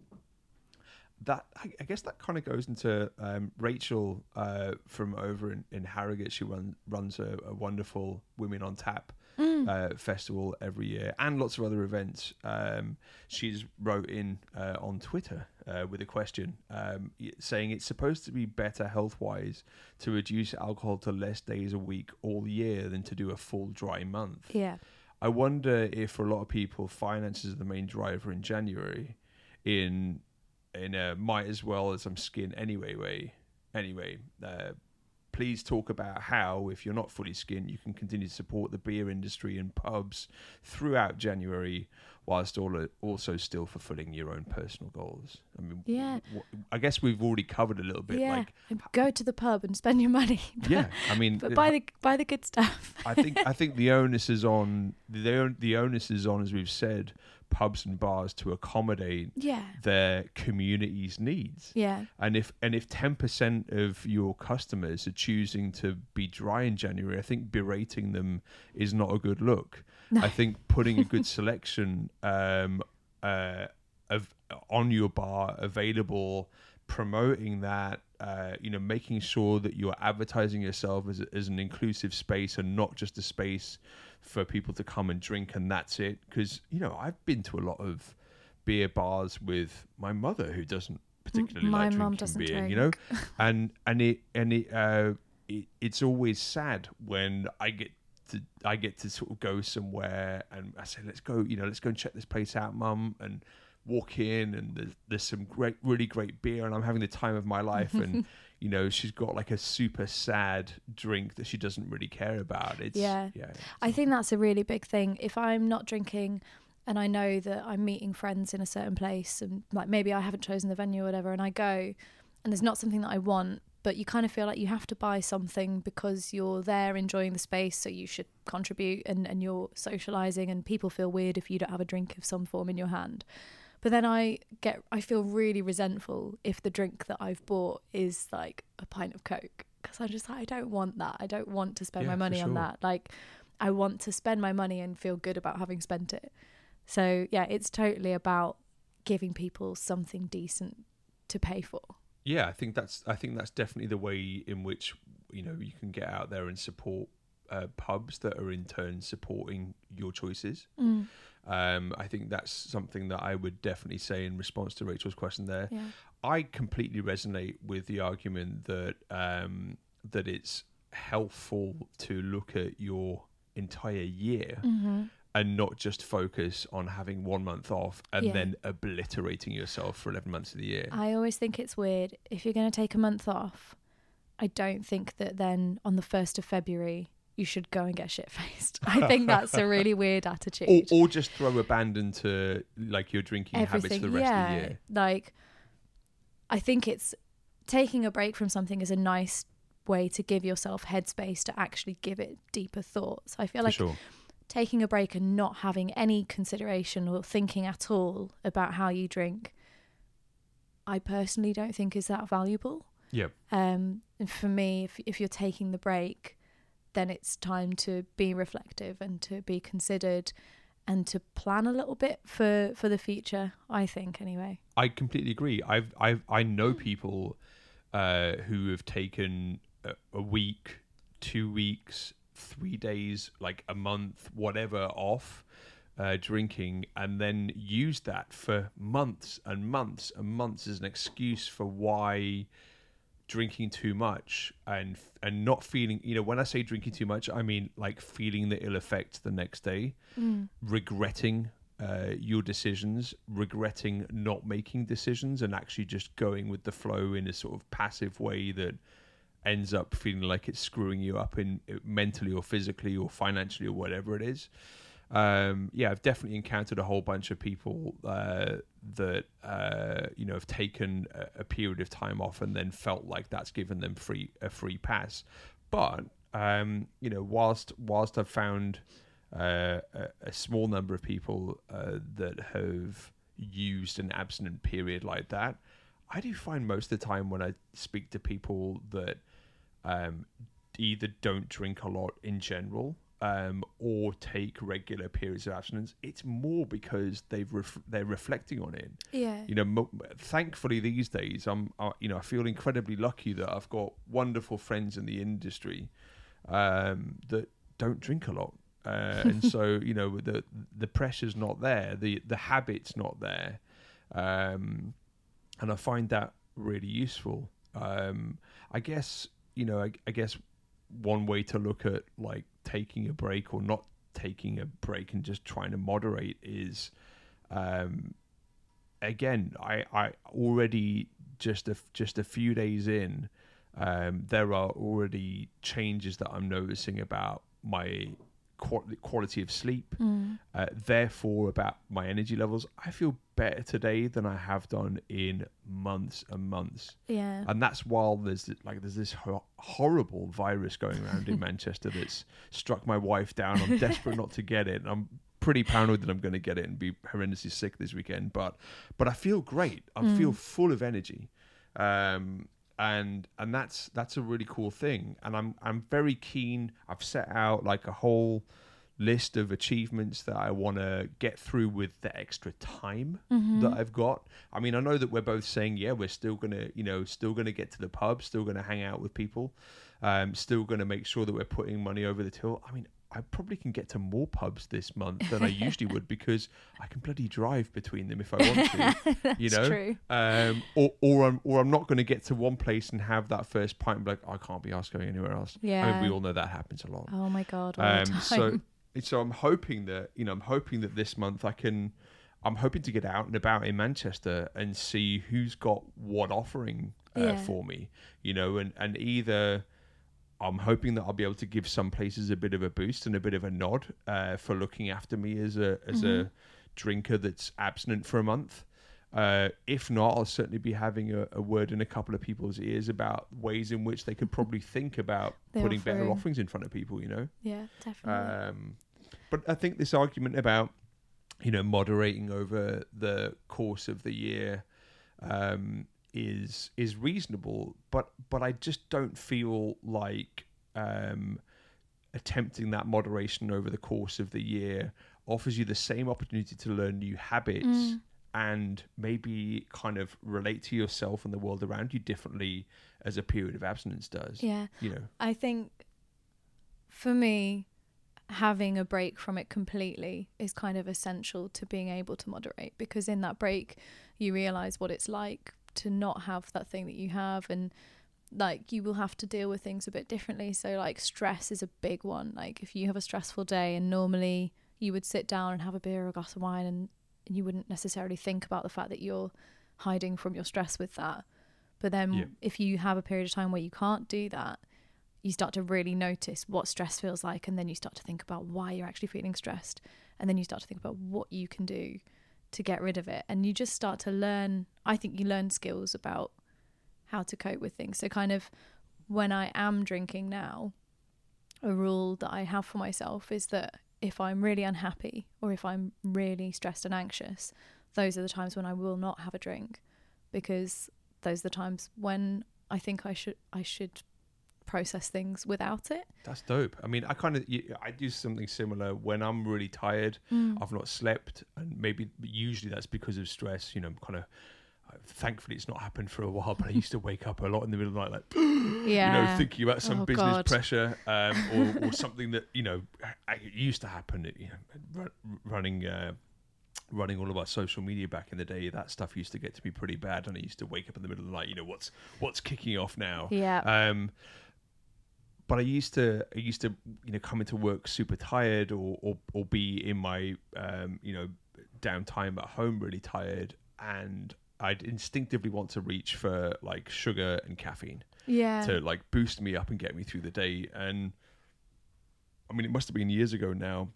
that I, I guess that kind of goes into um, Rachel uh, from over in, in Harrogate. She run, runs a, a wonderful Women on Tap uh, festival every year and lots of other events. Um, she's wrote in uh, on Twitter uh, with a question um, saying it's supposed to be better health wise to reduce alcohol to less days a week all year than to do a full dry month. Yeah. I wonder if for a lot of people, finances are the main driver in January. In in a might as well as I'm skin anyway way. Anyway, uh, please talk about how, if you're not fully skinned, you can continue to support the beer industry and pubs throughout January whilst also still fulfilling your own personal goals. I mean, Yeah. w- I guess we've already covered a little bit. yeah, Like, go to the pub and spend your money. but, [laughs] yeah, I mean, but buy the buy the good stuff. I think I think the onus is on the the onus is on, as we've said, pubs and bars to accommodate yeah, their community's needs. yeah, And if and if ten percent of your customers are choosing to be dry in January, I think berating them is not a good look. No. I think putting a good [laughs] selection um, uh, of on your bar available, promoting that, uh, you know, making sure that you're advertising yourself as, as an inclusive space and not just a space for people to come and drink and that's it. Because you know, I've been to a lot of beer bars with my mother who doesn't particularly my like drinking doesn't beer, drink. you know, [laughs] and and it and it, uh, it it's always sad when I get to I get to sort of go somewhere and I say let's go, you know, let's go and check this place out, mum, and walk in and there's, there's some great really great beer and I'm having the time of my life and [laughs] you know she's got like a super sad drink that she doesn't really care about it's Yeah. yeah I think that's a really big thing. If I'm not drinking and I know that I'm meeting friends in a certain place and like maybe I haven't chosen the venue or whatever and I go and there's not something that I want, but you kind of feel like you have to buy something because you're there enjoying the space, so you should contribute and, and you're socializing and people feel weird if you don't have a drink of some form in your hand. But then I get I feel really resentful if the drink that I've bought is like a pint of Coke because I'm just like I don't want that. I don't want to spend Yeah, my money on that. Like I want to spend my money and feel good about having spent it. So yeah, it's totally about giving people something decent to pay for. yeah I think that's I think that's definitely the way in which you know you can get out there and support uh, pubs that are in turn supporting your choices um, I think that's something that I would definitely say in response to Rachel's question there Yeah. I completely resonate with the argument that um, that it's helpful to look at your entire year Mm-hmm. and not just focus on having one month off and Yeah. then obliterating yourself for 11 months of the year. I always think it's weird if you're going to take a month off. I don't think that then on the 1st of February you should go and get shit faced. [laughs] I think that's a really weird attitude. or just throw abandon to like your drinking habits for the rest yeah. of the year. Like I think it's taking a break from something is a nice way to give yourself headspace to actually give it deeper thoughts. I feel For like sure. taking a break and not having any consideration or thinking at all about how you drink, I personally don't think is that valuable. Yeah. Um, and for me, if if you're taking the break, then it's time to be reflective and to be considered, and to plan a little bit for for the future. I think anyway. I completely agree. I've I've I know people uh, who have taken a, a week, two weeks, three days, like a month, whatever off uh, drinking, and then used that for months and months and months as an excuse for why drinking too much and and not feeling you know when i say drinking too much i mean like feeling the ill effects the next day regretting uh, your decisions regretting not making decisions and actually just going with the flow in a sort of passive way that ends up feeling like it's screwing you up in mentally or physically or financially or whatever it is um, yeah, I've definitely encountered a whole bunch of people uh, that uh, you know have taken a, a period of time off and then felt like that's given them free a free pass. But um, you know, whilst whilst I've found uh, a, a small number of people uh, that have used an abstinent period like that, I do find most of the time when I speak to people that um, either don't drink a lot in general um, or take regular periods of abstinence, it's more because they've ref- they're reflecting on it. Yeah. You know, mo- thankfully these days, I'm uh, you know I feel incredibly lucky that I've got wonderful friends in the industry um, that don't drink a lot, uh, and so [laughs] you know the the pressure's not there, the the habit's not there, um, and I find that really useful. Um, I guess you know I, I guess one way to look at like taking a break or not taking a break and just trying to moderate is um again i i already just a just a few days in um there are already changes that i'm noticing about my quality, quality of sleep, Mm. uh, therefore about my energy levels. I feel better today than I have done in months and months, Yeah. and that's while there's like there's this ho- horrible virus going around in [laughs] Manchester that's struck my wife down. I'm desperate not to get it. I'm pretty paranoid that I'm going to get it and be horrendously sick this weekend. But but I feel great. I feel full of energy, um, and and that's that's a really cool thing. And I'm I'm very keen. I've set out like a whole list of achievements that I want to get through with the extra time Mm-hmm. that I've got. I mean, I know that we're both saying, yeah, we're still gonna, you know, still gonna get to the pub, still gonna hang out with people, um, still gonna make sure that we're putting money over the till. I mean, I probably can get to more pubs this month than I usually would [laughs] because I can bloody drive between them if I want to. [laughs] you know, true. Um, or or I'm or I'm not going to get to one place and have that first pint and be like, I can't be asked going anywhere else. I Yeah. mean, we all know that happens a lot. Oh my god. Um, so [laughs] so I'm hoping that you know I'm hoping that this month I can I'm hoping to get out and about in Manchester and see who's got what offering uh, Yeah. for me, you know, and and either I'm hoping that I'll be able to give some places a bit of a boost and a bit of a nod uh, for looking after me as a as Mm-hmm. a drinker that's abstinent for a month. Uh, if not, I'll certainly be having a, a word in a couple of people's ears about ways in which they could probably think about The putting better offerings in front of people. You know. yeah, definitely. Um, but I think this argument about you know moderating over the course of the year um, is is reasonable, but but I just don't feel like um, attempting that moderation over the course of the year offers you the same opportunity to learn new habits Mm. and maybe kind of relate to yourself and the world around you differently as a period of abstinence does. yeah. You know. I think for me, having a break from it completely is kind of essential to being able to moderate because in that break, you realize what it's like to not have that thing that you have and like you will have to deal with things a bit differently. So like stress is a big one. Like if you have a stressful day and normally you would sit down and have a beer or a glass of wine and you wouldn't necessarily think about the fact that you're hiding from your stress with that. But then Yeah. if you have a period of time where you can't do that you start to really notice what stress feels like and then you start to think about why you're actually feeling stressed and then you start to think about what you can do to get rid of it. And you just start to learn i think you learn skills about how to cope with things. So kind of when i am drinking now a rule that i have for myself is that if i'm really unhappy or if i'm really stressed and anxious those are the times when i will not have a drink because those are the times when i think i should i should process things without it That's dope. I mean, I kind of I do something similar when I'm really tired. I've not slept, and maybe usually that's because of stress. You know, kind of. Thankfully, it's not happened for a while. But I used to wake up a lot in the middle of the night, like yeah [gasps] you know, thinking about some Oh, business God. pressure um, or, [laughs] or something that you know it used to happen. You know, running. Uh, running all of our social media back in the day that stuff used to get to be pretty bad and i used to wake up in the middle of the night you know what's what's kicking off now yeah um, but I used to I used to you know come into work super tired or or, or be in my um, you know downtime at home really tired and I'd instinctively want to reach for like sugar and caffeine yeah to like boost me up and get me through the day and I mean it must have been years ago now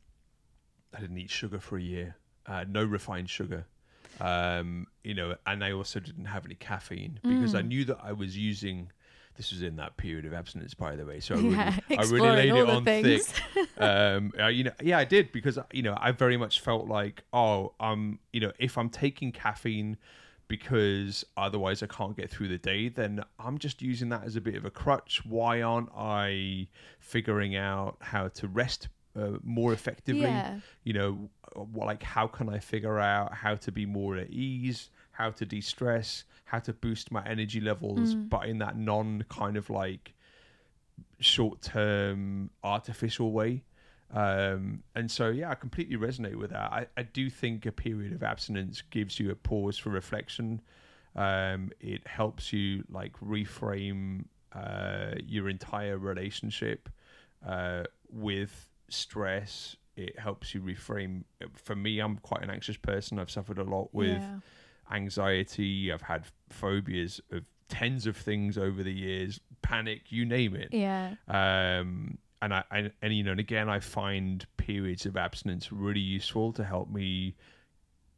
I didn't eat sugar for a year uh, no refined sugar um, you know and I also didn't have any caffeine because I Mm. knew that I was using this was in that period of abstinence by the way so I really, yeah I really laid it on things. thick. Um uh, you know yeah i did because you know i very much felt like oh um you know if i'm taking caffeine because otherwise i can't get through the day then i'm just using that as a bit of a crutch. Why aren't i figuring out how to rest uh, more effectively? Yeah. You know what, like how can i figure out how to be more at ease how to de-stress how to boost my energy levels Mm. but in that non kind of like short-term artificial way. Um, and so yeah i completely resonate with that. I, I do think a period of abstinence gives you a pause for reflection. Um, it helps you like reframe uh, your entire relationship uh, with stress. It helps you reframe. For me i'm quite an anxious person. I've suffered a lot with yeah. Anxiety i've had phobias of tens of things over the years panic you name it yeah um and I, I and you know and again i find periods of abstinence really useful to help me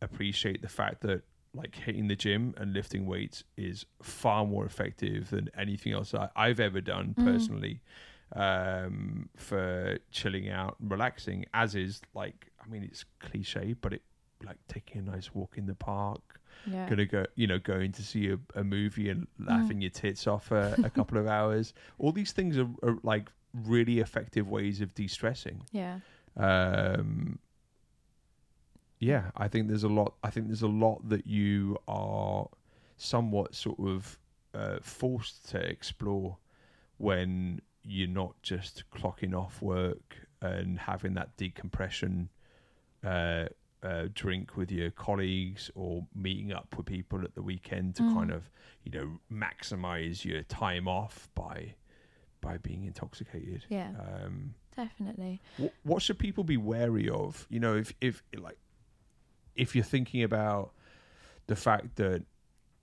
appreciate the fact that like hitting the gym and lifting weights is far more effective than anything else I, I've ever done Mm. personally um, for chilling out and relaxing. As is like, I mean, it's cliche, but it like taking a nice walk in the park, Yeah. gonna go, you know, going to see a, a movie and Mm. laughing your tits off for a couple of hours. All these things are, are like really effective ways of de-stressing. Yeah. Um, yeah, I think there's a lot. I think there's a lot that you are somewhat sort of uh, forced to explore when you're not just clocking off work and having that decompression uh, uh, drink with your colleagues or meeting up with people at the weekend to Mm. kind of you know maximize your time off by by being intoxicated. Yeah. Um, Definitely. what, what should people be wary of? You know, if if like if you're thinking about the fact that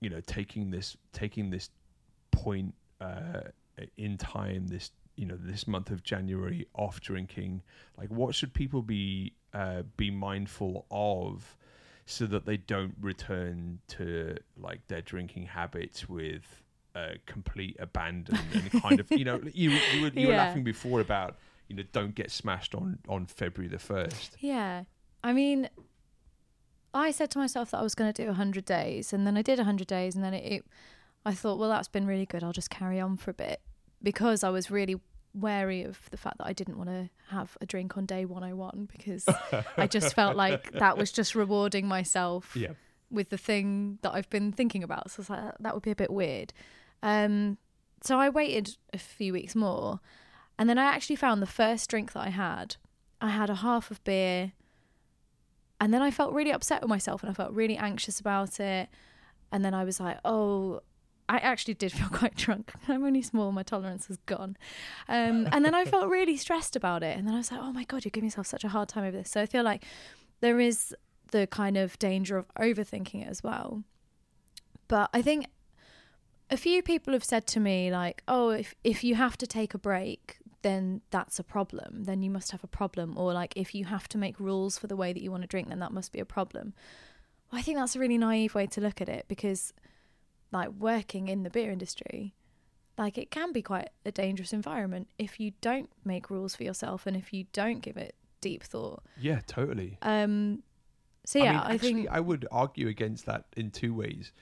you know taking this taking this point uh, in time, this you know this month of January off drinking, like what should people be uh, be mindful of? So that they don't return to like their drinking habits with uh, complete abandon and kind of you know [laughs] you you were, you were Yeah. laughing before about you know don't get smashed on on February the first. Yeah. I mean, I said to myself that I was going to do 100 days, and then I did 100 days, and then it, it, I thought, well, that's been really good. I'll just carry on for a bit because I was really wary of the fact that I didn't want to have a drink on day 101 because [laughs] I just felt like that was just rewarding myself Yeah, with the thing that I've been thinking about. So I was like, that would be a bit weird. Um, so I waited a few weeks more, and then I actually found the first drink that I had. I had a half of beer, and then I felt really upset with myself, and I felt really anxious about it. And then I was like, oh. I actually did feel [laughs] quite drunk. [laughs] I'm only small, my tolerance is gone. Um, and then I [laughs] felt really stressed about it. And then I was like, oh my God, you're giving yourself such a hard time over this. So I feel like there is the kind of danger of overthinking it as well. But I think a few people have said to me like, "Oh, if if you have to take a break, then that's a problem. Then you must have a problem." Or like if you have to make rules for the way that you want to drink, then that must be a problem. Well, I think that's a really naive way to look at it because like working in the beer industry, like it can be quite a dangerous environment if you don't make rules for yourself and if you don't give it deep thought. yeah, totally. Um so yeah, I, mean, I, actually, think I would argue against that in two ways.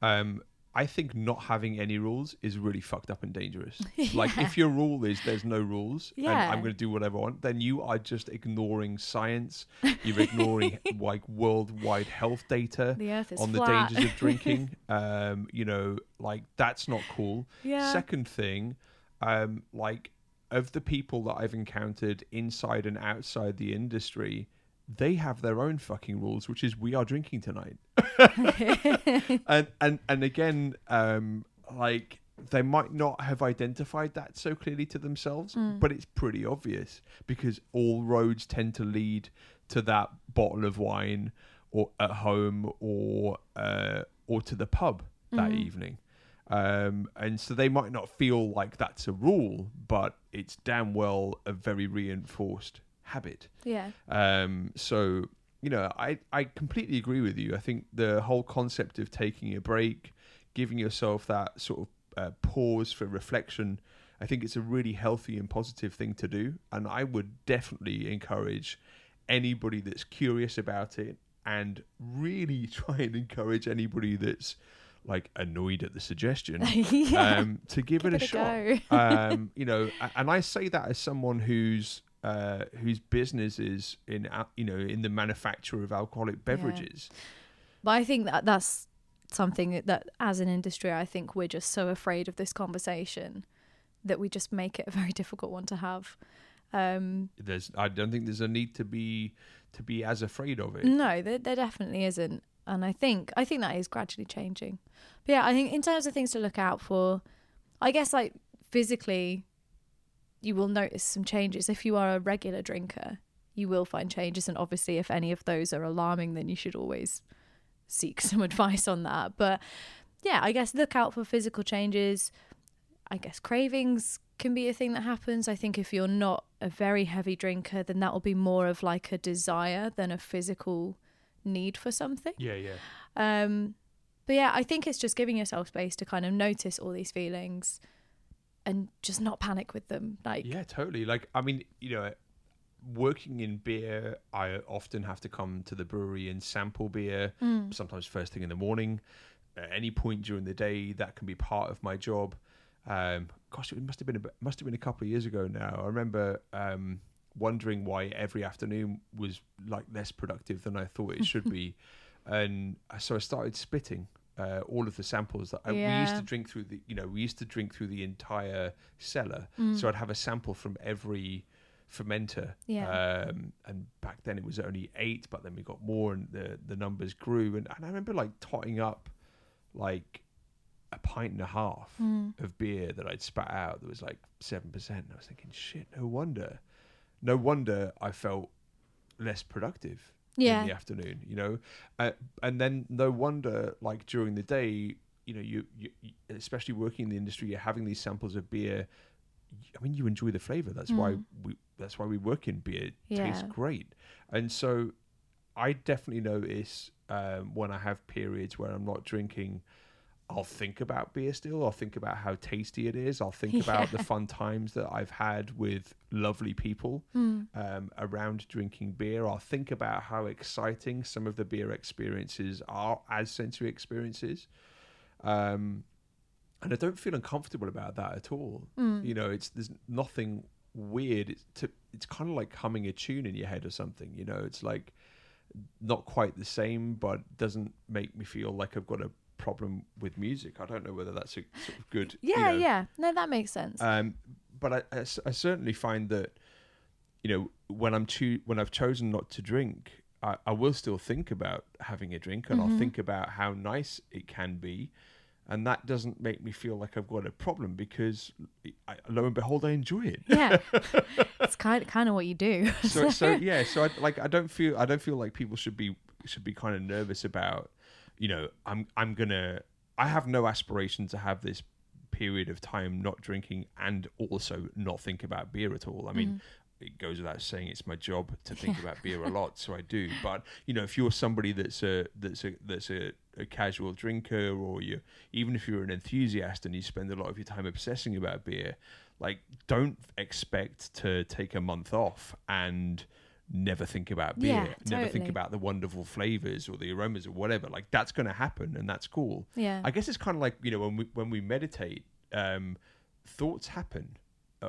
Um, I think not having any rules is really fucked up and dangerous. [laughs] Like if your rule is there's no rules and I'm going to do whatever I want, then you are just ignoring science. You're ignoring [laughs] like worldwide health data the on the dangers of [laughs] drinking. um, you know, like that's not cool. yeah. Second thing, um, like of the people that I've encountered inside and outside the industry, they have their own fucking rules, which is we are drinking tonight. [laughs] [laughs] and and and again, um, like they might not have identified that so clearly to themselves, but it's pretty obvious because all roads tend to lead to that bottle of wine or at home or uh, or to the pub that evening. Um, and so they might not feel like that's a rule, but it's damn well a very reinforced habit. yeah. Um, so you know, I I completely agree with you. I think the whole concept of taking a break, giving yourself that sort of uh, pause for reflection, I think it's a really healthy and positive thing to do. And I would definitely encourage anybody that's curious about it, and really [laughs] try and encourage anybody that's like annoyed at the suggestion [laughs] yeah. um, to give, Give it a it a shot. [laughs] um, you know, and I say that as someone whose uh, whose business is in you know in the manufacture of alcoholic beverages. But I think that that's something that, as an industry, I think we're just so afraid of this conversation that we just make it a very [laughs] difficult one to have. Um, There's I don't think there's a need to be to be as afraid of it. no, there, there definitely isn't, and I think I think that is gradually changing. But yeah, I think in terms of things to look out for, I guess like physically, you will notice some changes if you are a regular drinker. You will find changes, and obviously, if any of those are alarming, then you should always seek [laughs] some advice on that. But yeah, I guess look out for physical changes. I guess cravings can be a thing that happens. I think if you're not a very heavy drinker, then that will be more of like a desire than a physical need for something. Yeah, yeah. Um, but yeah, I think it's just giving yourself space to kind of notice all these feelings and just not panic with them. Like, Yeah, totally. Like, I mean, you know, working in beer, I often have to come to the brewery and sample beer, Mm. sometimes first thing in the morning. At any point during the day, that can be part of my job. Um, gosh, it must have been a, must have been a couple of years ago now. I remember um, wondering why every afternoon was like less productive than I thought it should [laughs] be, and so I started spitting uh, all of the samples that I, we used to drink through the you know we used to drink through the entire cellar. Mm. So I'd have a sample from every fermenter. Yeah. Um, and back then it was only eight, but then we got more and the, the numbers grew. And, and I remember like totting up like a pint and a half Mm. of beer that I'd spat out that was like 7%. And I was thinking, shit, no wonder. No wonder I felt less productive Yeah. in the afternoon, you know? Uh, and then no wonder, like during the day, you know, you, you, especially working in the industry, you're having these samples of beer. I mean, you enjoy the flavor. That's why Mm. we. That's why we work in beer. It tastes great, and so I definitely notice um, when I have periods where I'm not drinking. I'll think about beer still. I'll think about how tasty it is. I'll think [laughs] about the fun times that I've had with lovely people Mm. um, around drinking beer. I'll think about how exciting some of the beer experiences are as sensory experiences. Um, and I don't feel uncomfortable about that at all. Mm. You know, it's there's nothing weird. It's to, it's kind of like humming a tune in your head or something. You know, it's like not quite the same, but doesn't make me feel like I've got a problem with music. I don't know whether that's a sort of good. you Yeah, know, yeah. No, that makes sense. um, but I certainly find that you know when I'm cho- when I've chosen not to drink, I, I will still think about having a drink, and I'll Mhm. think about how nice it can be, and that doesn't make me feel like I've got a problem because I, lo and behold, I enjoy it. yeah. [laughs] it's kind kind of what you do. so so [laughs] yeah so I, like I don't feel I don't feel like people should be should be kind of nervous about you know I'm I'm gonna I have no aspiration to have this period of time not drinking and also not think about beer at all I mean mm-hmm. it goes without saying it's my job to think Yeah. [laughs] about beer a lot so I do but you know if you're somebody that's a that's a that's a, a casual drinker or you even if you're an enthusiast and you spend a lot of your time obsessing about beer like don't expect to take a month off and never think about beer Yeah, never think about the wonderful flavors or the aromas or whatever. Like that's going to happen and that's cool. Yeah. i guess it's kind of like you know when we when we meditate um thoughts happen uh,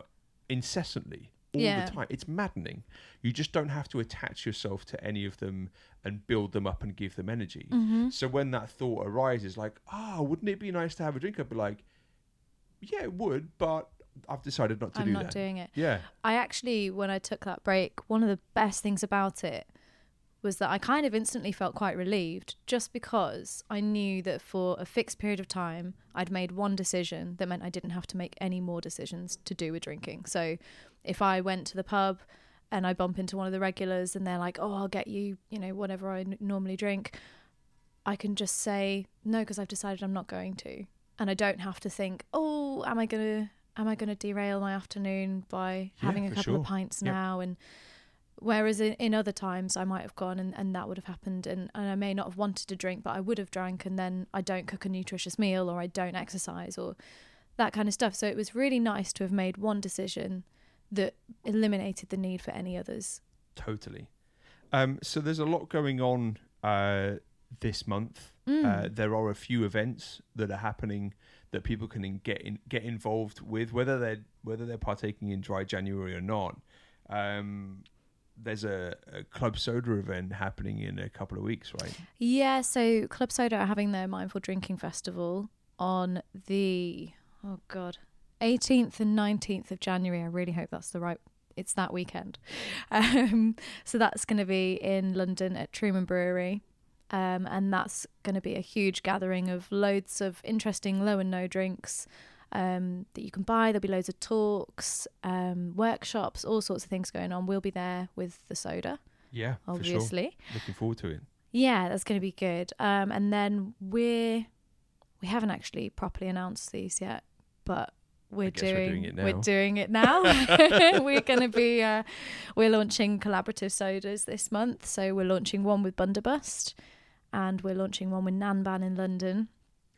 incessantly all Yeah. the time. It's maddening. You just don't have to attach yourself to any of them and build them up and give them energy. Hmm so when that thought arises, like, oh, wouldn't it be nice to have a drink? I'd be like, yeah, it would, but I've decided not to I'm do not that. doing it. yeah, I actually, when I took that break, one of the best things about it was that I kind of instantly felt quite relieved just because I knew that for a fixed period of time, I'd made one decision that meant I didn't have to make any more decisions to do with drinking. So if I went to the pub and I bump into one of the regulars and they're like, oh, I'll get you, you know, whatever I n- normally drink, I can just say no because I've decided I'm not going to. And I don't have to think, oh, am I going to am I going to derail my afternoon by Yeah, having a couple sure. of pints Yep. now and whereas in, in other times I might have gone and, and that would have happened and, and I may not have wanted to drink but I would have drank and then I don't cook a nutritious meal or I don't exercise or that kind of stuff so it was really nice to have made one decision that eliminated the need for any others totally. Um, so there's a lot going on uh, this month. Mm. Uh, there are a few events that are happening that people can get in, get involved with, whether they're whether they're partaking in Dry January or not. Um, there's a, a club soda event happening in a couple of weeks, right? Yeah, so Club Soda are having their Mindful Drinking Festival on the oh god, 18th and 19th of January. I really hope that's the right it's that weekend. [laughs] Um, so that's going to be in London at Truman Brewery. Um, and that's going to be a huge gathering of loads of interesting low and no drinks um, that you can buy. There'll be loads of talks, um, workshops, all sorts of things going on. We'll be there with the soda, Yeah, for sure. obviously. Looking forward to it. Yeah, that's going to be good. Um, and then we're we haven't actually properly announced these yet, but we're guess we're doing, doing it we're now. doing it now. [laughs] [laughs] we're going to be uh, we're launching collaborative sodas this month. So we're launching one with Bundobust, and we're launching one with Nanban in London.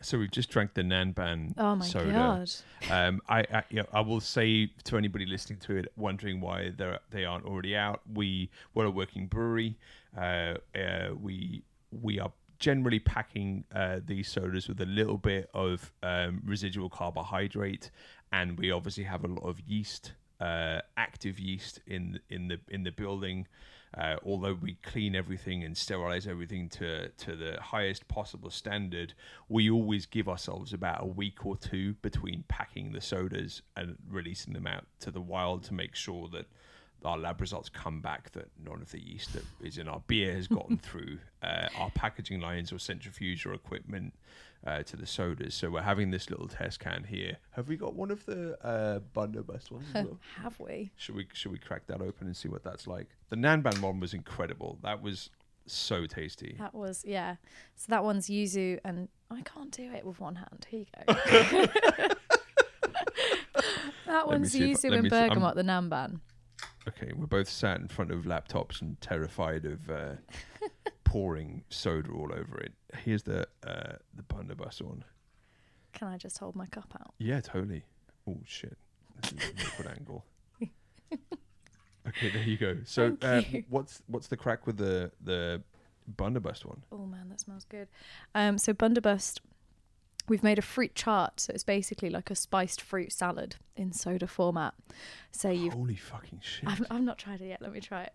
So we've just drank the Nanban Oh my soda. god! Um, I, I, you know, I will say to anybody listening to it, wondering why they're, they aren't already out, we we're a working brewery. Uh, uh, we we are generally packing uh, these sodas with a little bit of um, residual carbohydrate, and we obviously have a lot of yeast, uh, active yeast in in the in the building. Uh, although we clean everything and sterilize everything to to the highest possible standard, we always give ourselves about a week or two between packing the sodas and releasing them out to the wild to make sure that our lab results come back that none of the yeast that is in our beer has gotten [laughs] through. Uh, our packaging lines or centrifuge or equipment uh, to the sodas. So we're having this little test can here. Have we got one of the uh, ones [laughs] well? Have we? Should we should we crack that open and see what that's like? The Nanban one was incredible. That was so tasty. That was yeah. So that one's yuzu, and I can't do it with one hand. Here you go. [laughs] [laughs] that one's yuzu let and bergamot, the Nanban. Okay, we're both sat in front of laptops and terrified of uh, pouring soda all over it. Here's the uh, the Bundobust one. Can I just hold my cup out? Yeah, totally. Oh shit, this is an awkward angle. [laughs] Okay, there you go. So, uh, you. what's what's the crack with the the Bundobust one? Oh man, that smells good. Um, so Bundobust, we've made a fruit chaat. So it's basically like a spiced fruit salad in soda format. So you've, Holy fucking shit! I've, I've not tried it yet. Let me try it.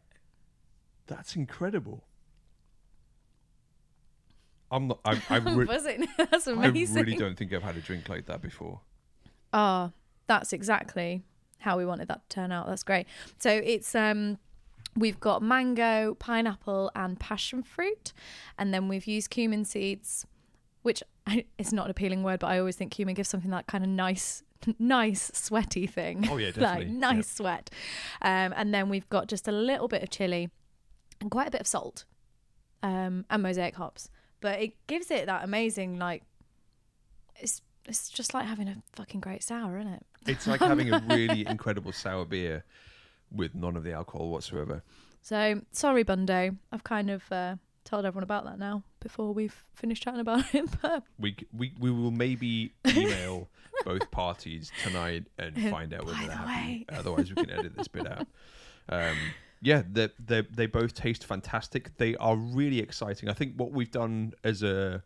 That's incredible. I'm not. I, I, [laughs] re- buzzing. [laughs] That's I really don't think I've had a drink like that before. Ah, that's exactly how we wanted that to turn out. That's great. So it's um we've got mango, pineapple and passion fruit and then we've used cumin seeds which I, it's not an appealing word but I always think cumin gives something that kind of nice nice sweaty thing. Oh yeah, [laughs] definitely. like nice Yeah. sweat. Um and then we've got just a little bit of chili and quite a bit of salt. Um and mosaic hops. But it gives it that amazing like it's it's just like having a fucking great sour, isn't it? It's like having a [laughs] really incredible sour beer with none of the alcohol whatsoever. So sorry, Bundo. I've kind of uh, told everyone about that now before we've finished chatting about it. [laughs] But We we we will maybe email [laughs] both parties tonight and find out whether By they're the happy. way. Otherwise, we can edit this bit out. Um, yeah, they they they both taste fantastic. They are really exciting. I think what we've done as a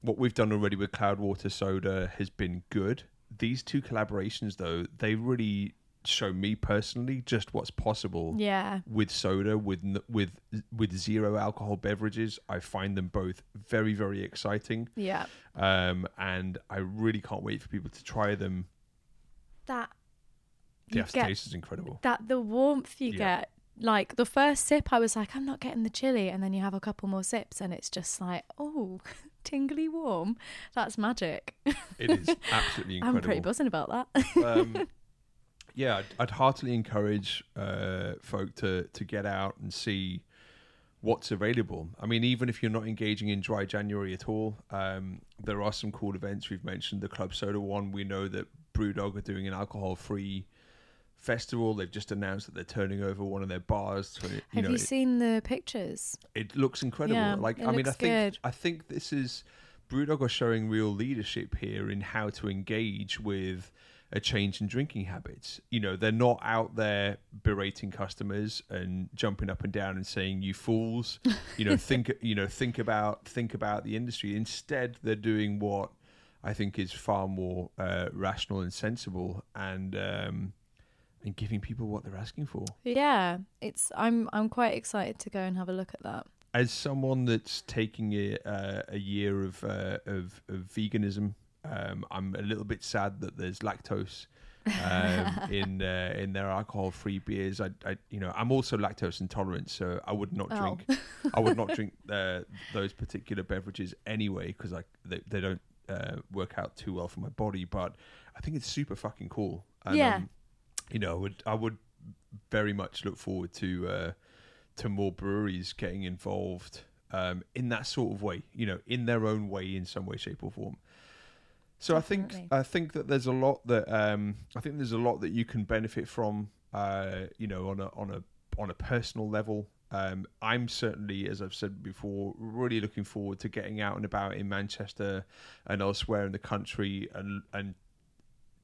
what we've done already with Cloudwater Soda has been good. These two collaborations, though, they really show me personally just what's possible yeah, with soda with with with zero alcohol beverages i find them both very very exciting yeah, um and i really can't wait for people to try them that the aftertaste is incredible that the warmth you Yeah. get. Like the first sip, I was like, I'm not getting the chili, and then you have a couple more sips, and it's just like, oh, [laughs] tingly warm. That's magic. it is absolutely incredible. [laughs] I'm pretty buzzing about that. um [laughs] yeah I'd, I'd heartily encourage uh folk to to get out and see what's available i mean even if you're not engaging in dry january at all um there are some cool events we've mentioned the club soda one we know that brewdog are doing an alcohol free festival they've just announced that they're turning over one of their bars to, you have know you it- seen the pictures? it looks incredible. Yeah, like I mean, I think good. I think this is Brewdog are showing real leadership here in how to engage with a change in drinking habits. You know, they're not out there berating customers and jumping up and down and saying "you fools." You know, [laughs] think you know think about think about the industry. Instead, they're doing what I think is far more uh, rational and sensible, and um, and giving people what they're asking for. Yeah, it's. I'm. I'm quite excited to go and have a look at that. as someone that's taking a uh, a year of, uh, of of veganism, um, I'm a little bit sad that there's lactose um, [laughs] in uh, in their alcohol-free beers. I, I, you know, I'm also lactose intolerant, so I would not Oh. drink. I would not drink uh, those particular beverages anyway because I they, they don't uh, work out too well for my body. But I think it's super fucking cool. And, Yeah. um, you know, I would I would very much look forward to uh, to more breweries getting involved um, in that sort of way. You know, in their own way, in some way, shape, or form. So I think I think that there's a lot that um, I think there's a lot that you can benefit from. Uh, you know, on a on a on a personal level. Um, I'm certainly, as I've said before, really looking forward to getting out and about in Manchester and elsewhere in the country and and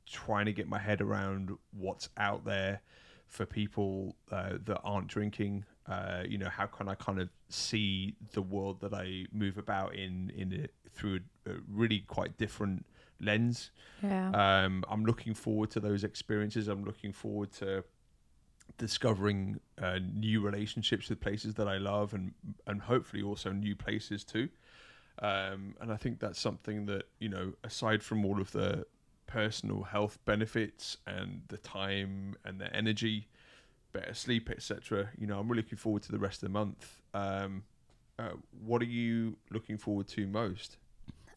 trying to get my head around what's out there for people uh, that aren't drinking. Uh, you know, how can I kind of see the world that I move about in in a, through a, a really quite different lens? Yeah. Um, I'm looking forward to those experiences. I'm looking forward to discovering uh, new relationships with places that I love, and and hopefully also new places too. Um, and I think that's something that you know, aside from all of the personal health benefits and the time and the energy, better sleep, etc. You know, I'm really looking forward to the rest of the month. Um, uh, what are you looking forward to most?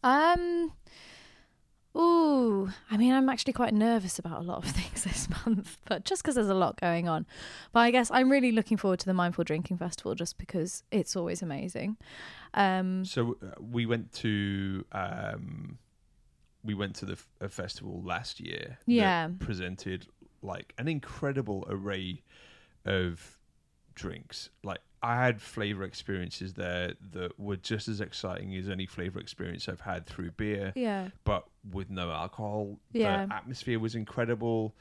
Um. Ooh, I mean, I'm actually quite nervous about a lot of [laughs] things this month, but just because there's a lot going on. But I guess I'm really looking forward to the Mindful Drinking Festival just because it's always amazing. Um, So uh, we went to um, we went to the f- a festival last year. that Yeah. presented like an incredible array of drinks. Like I had flavor experiences there that were just as exciting as any flavor experience I've had through beer, yeah, but with no alcohol. Yeah. The atmosphere was incredible.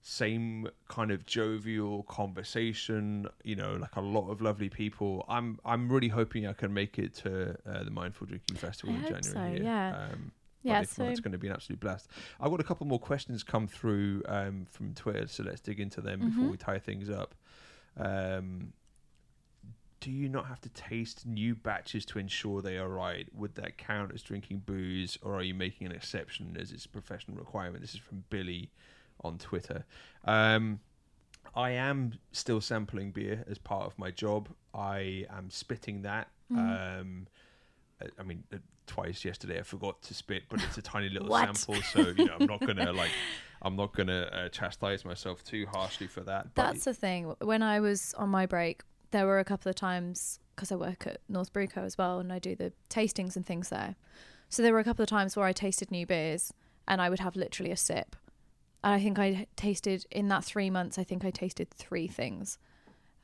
Same kind of jovial conversation, you know, like a lot of lovely people. I'm I'm really hoping I can make it to uh, the Mindful Drinking Festival I in January. so, yeah. Um, yeah. So it's going to be an absolute blast. I've got a couple more questions come through um, from Twitter, so let's dig into them before Mhm. we tie things up. Um, do you not have to taste new batches to ensure they are right? Would that count as drinking booze, or are you making an exception as it's a professional requirement? This is from Billy on Twitter. Um, I am still sampling beer as part of my job. I am spitting that. Mhm. Um, I- I mean, uh, twice yesterday I forgot to spit, but it's a tiny little sample, so you know I'm not gonna like, I'm not gonna uh, chastise myself too harshly for that. But That's the thing. When I was on my break, there were a couple of times because I work at North Brewco as well, and I do the tastings and things there. So there were a couple of times where I tasted new beers, and I would have literally a sip. And I think I tasted in that three months. I think I tasted three things,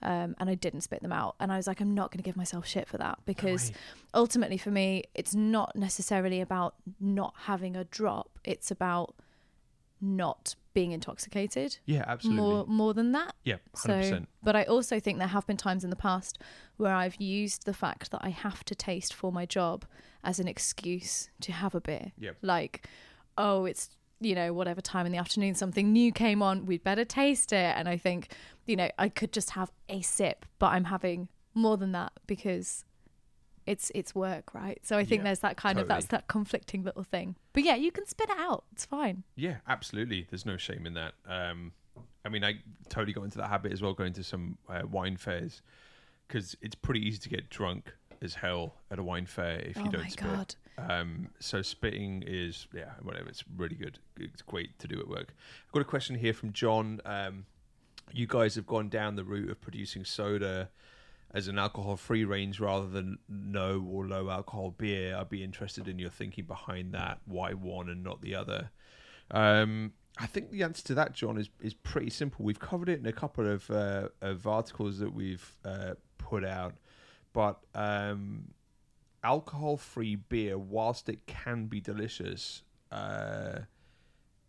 um, and I didn't spit them out. And I was like, I'm not going to give myself shit for that because way. ultimately, for me, it's not necessarily about not having a drop. It's about not being intoxicated yeah, absolutely, more more than that. yeah, hundred So, percent. but I also think there have been times in the past where I've used the fact that I have to taste for my job as an excuse to have a beer. Yep. Like, oh, it's you know whatever time in the afternoon something new came on, we'd better taste it. And I think you know I could just have a sip, but I'm having more than that because it's it's work, right? So I think Yeah, there's that kind of that's that conflicting little thing. But yeah, you can spit it out. It's fine. Yeah, absolutely. There's no shame in that. Um, I mean, I totally got into that habit as well, going to some uh, wine fairs, because it's pretty easy to get drunk as hell at a wine fair if you oh don't my spit. god. Um, so spitting is yeah, whatever. It's really good. It's great to do at work. I've got a question here from John. Um, you guys have gone down the route of producing soda as an alcohol-free range rather than no or low alcohol beer. I'd be interested in your thinking behind that. Why one and not the other? Um, I think the answer to that, John, is is pretty simple. We've covered it in a couple of uh, of articles that we've uh, put out, but um, alcohol-free beer, whilst it can be delicious, uh,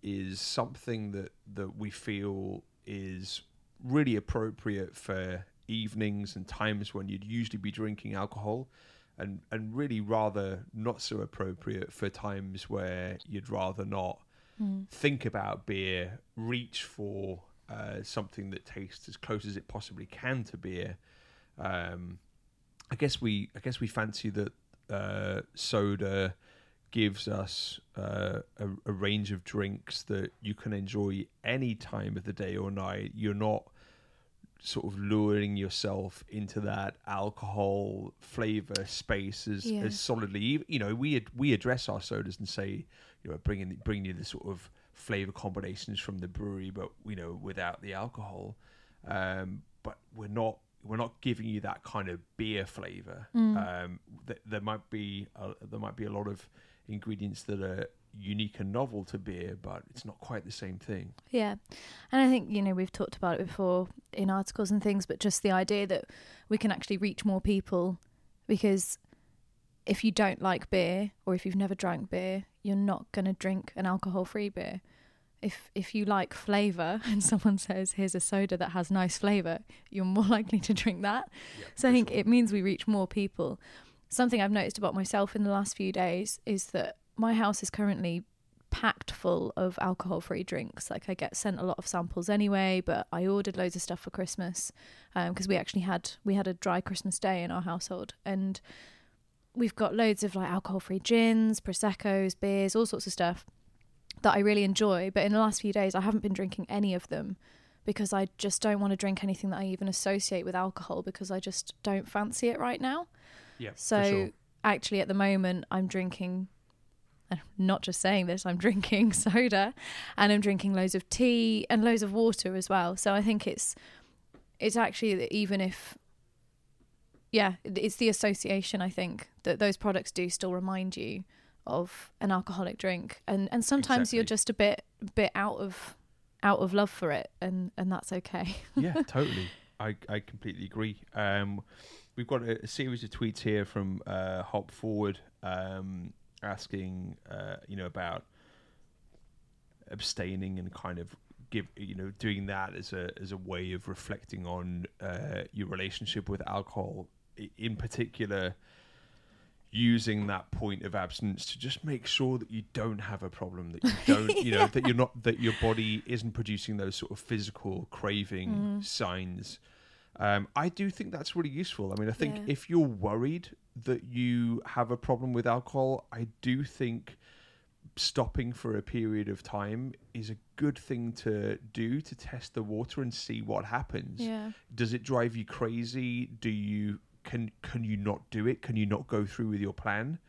is something that that we feel is really appropriate for evenings and times when you'd usually be drinking alcohol. And, and really rather not so appropriate for times where you'd rather not Mm. think about beer, reach for uh, something that tastes as close as it possibly can to beer. Um, I guess we, I guess we fancy that uh, soda gives us uh, a, a range of drinks that you can enjoy any time of the day or night. You're not sort of luring yourself into that alcohol flavor space as, Yeah. as solidly. You know, we ad- we address our sodas and say, you know, bringing bringing you the sort of flavor combinations from the brewery, but you know, without the alcohol. Um, but we're not we're not giving you that kind of beer flavor. Mm. Um, th- there might be a, there might be a lot of ingredients that are unique and novel to beer, but it's not quite the same thing. Yeah. And I think, you know, we've talked about it before in articles and things, but just the idea that we can actually reach more people because if you don't like beer or if you've never drank beer, you're not going to drink an alcohol free beer. If if you like flavor [laughs] and someone says here's a soda that has nice flavor, you're more [laughs] likely to drink that. so I think it means we reach more people. Something I've noticed about myself in the last few days is that my house is currently packed full of alcohol free drinks. Like I get sent a lot of samples anyway, but I ordered loads of stuff for Christmas because um, we actually had we had a dry Christmas day in our household and we've got loads of like alcohol free gins, proseccos, beers, all sorts of stuff that I really enjoy. But in the last few days, I haven't been drinking any of them because I just don't want to drink anything that I even associate with alcohol because I just don't fancy it right now. Yeah. So sure. actually, at the moment, I'm drinking I'm not just saying this, I'm drinking [laughs] soda and I'm drinking loads of tea and loads of water as well. So I think it's it's actually even if yeah, it's the association I think that those products do still remind you of an alcoholic drink and and sometimes Exactly. you're just a bit bit out of out of love for it and and that's okay. [laughs] yeah, totally. I, I completely agree. Um, we've got a, a series of tweets here from uh, Hop Forward um, asking, uh, you know, about abstaining and kind of give, you know, doing that as a as a way of reflecting on uh, your relationship with alcohol, in particular. Using that point of abstinence to just make sure that you don't have a problem, that you [laughs] don't, you know, that you're not, that your body isn't producing those sort of physical craving signs. Um, I do think that's really useful. I mean, I think Yeah. if you're worried that you have a problem with alcohol, I do think stopping for a period of time is a good thing to do to test the water and see what happens. Yeah. Does it drive you crazy? Do you can can you not do it? Can you not go through with your plan?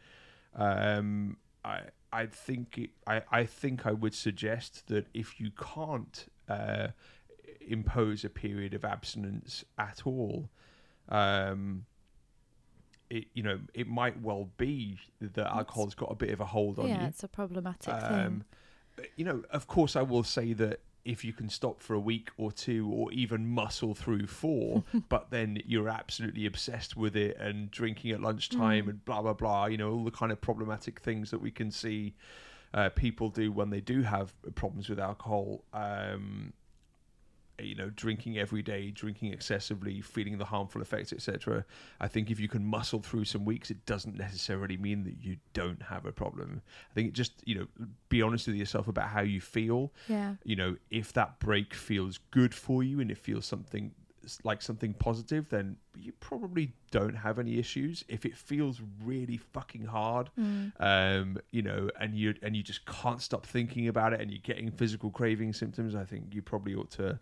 Um, I I think it, I I think I would suggest that if you can't uh, impose a period of abstinence at all, um, it you know it might well be that alcohol's got a bit of a hold on yeah, you. it's a problematic thing. Um, but, you know, of course, I will say that if you can stop for a week or two, or even muscle through four, [laughs] but then you're absolutely obsessed with it and drinking at lunchtime Mm. and blah blah blah. You know, all the kind of problematic things that we can see uh, people do when they do have problems with alcohol. Um, you know, drinking every day, drinking excessively, feeling the harmful effects, etc. I think if you can muscle through some weeks, it doesn't necessarily mean that you don't have a problem. I think it just, you know, be honest with yourself about how you feel. Yeah. You know, if that break feels good for you and it feels something like something positive, then you probably don't have any issues. If it feels really fucking hard, Mm. um, you know, and you and you just can't stop thinking about it, and you're getting physical craving symptoms, I think you probably ought to,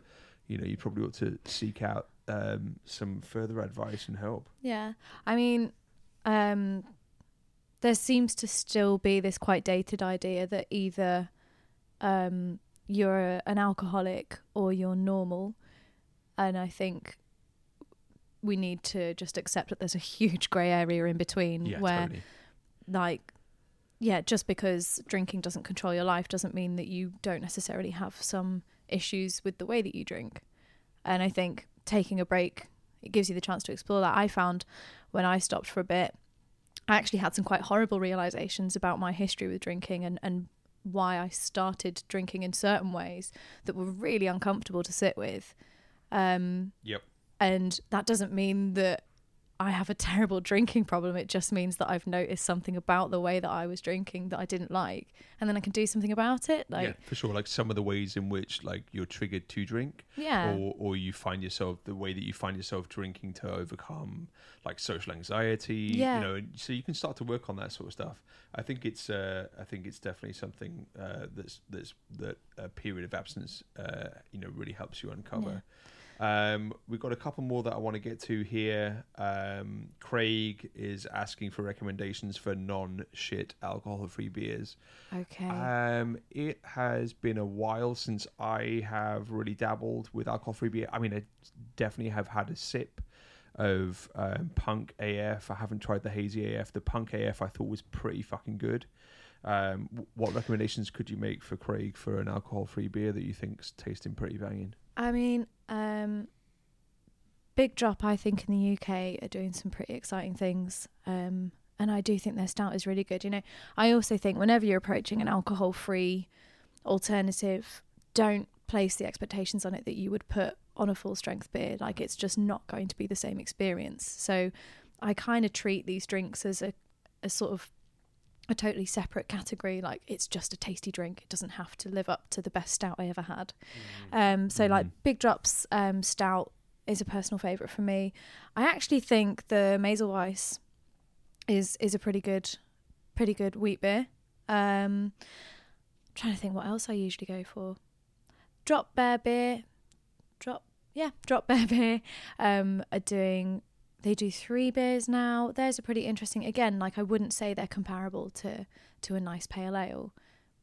you know, you probably ought to seek out um, some further advice and help. Yeah. I mean, um, there seems to still be this quite dated idea that either um, you're an alcoholic or you're normal. And I think we need to just accept that there's a huge grey area in between Yeah, where, totally. like, yeah, just because drinking doesn't control your life doesn't mean that you don't necessarily have some issues with the way that you drink. And I think taking a break it gives you the chance to explore that. I found when I stopped for a bit, I actually had some quite horrible realizations about my history with drinking and, and why I started drinking in certain ways that were really uncomfortable to sit with. Um, Yep. and that doesn't mean that I have a terrible drinking problem. It just means that I've noticed something about the way that I was drinking that I didn't like, and then I can do something about it. Like, yeah, for sure. Like some of the ways in which like you're triggered to drink, yeah, or or you find yourself the way that you find yourself drinking to overcome like social anxiety. Yeah. You know, and so you can start to work on that sort of stuff. I think it's uh, I think it's definitely something uh, that's that's that a period of absence uh, you know really helps you uncover. Um, we've got a couple more that I want to get to here. Um, Craig is asking for recommendations for non-shit alcohol-free beers. okay, Um, it has been a while since I have really dabbled with alcohol-free beer. I mean, I definitely have had a sip. of um, Punk AF. I haven't tried the Hazy AF. The Punk AF I thought was pretty fucking good. Um, what recommendations could you make for Craig for an alcohol-free beer that you think's tasting pretty banging? I mean, um, Big Drop, I think in the UK are doing some pretty exciting things. Um, and I do think their stout is really good. You know, I also think whenever you're approaching an alcohol-free alternative, don't place the expectations on it that you would put on a full-strength beer. Like it's just not going to be the same experience. So I kind of treat these drinks as a, a sort of a totally separate category. Like it's just a tasty drink. It doesn't have to live up to the best stout I ever had. Um, so like Mhm. Big Drops um, stout is a personal favourite for me. I actually think the Maisel Weiss is is a pretty good, pretty good wheat beer. Um, trying to think what else I usually go for. Drop Bear beer, drop yeah, Drop Bear [laughs] beer. Um, are doing they do three beers now. There's a pretty interesting again. Like I wouldn't say they're comparable to to a nice pale ale,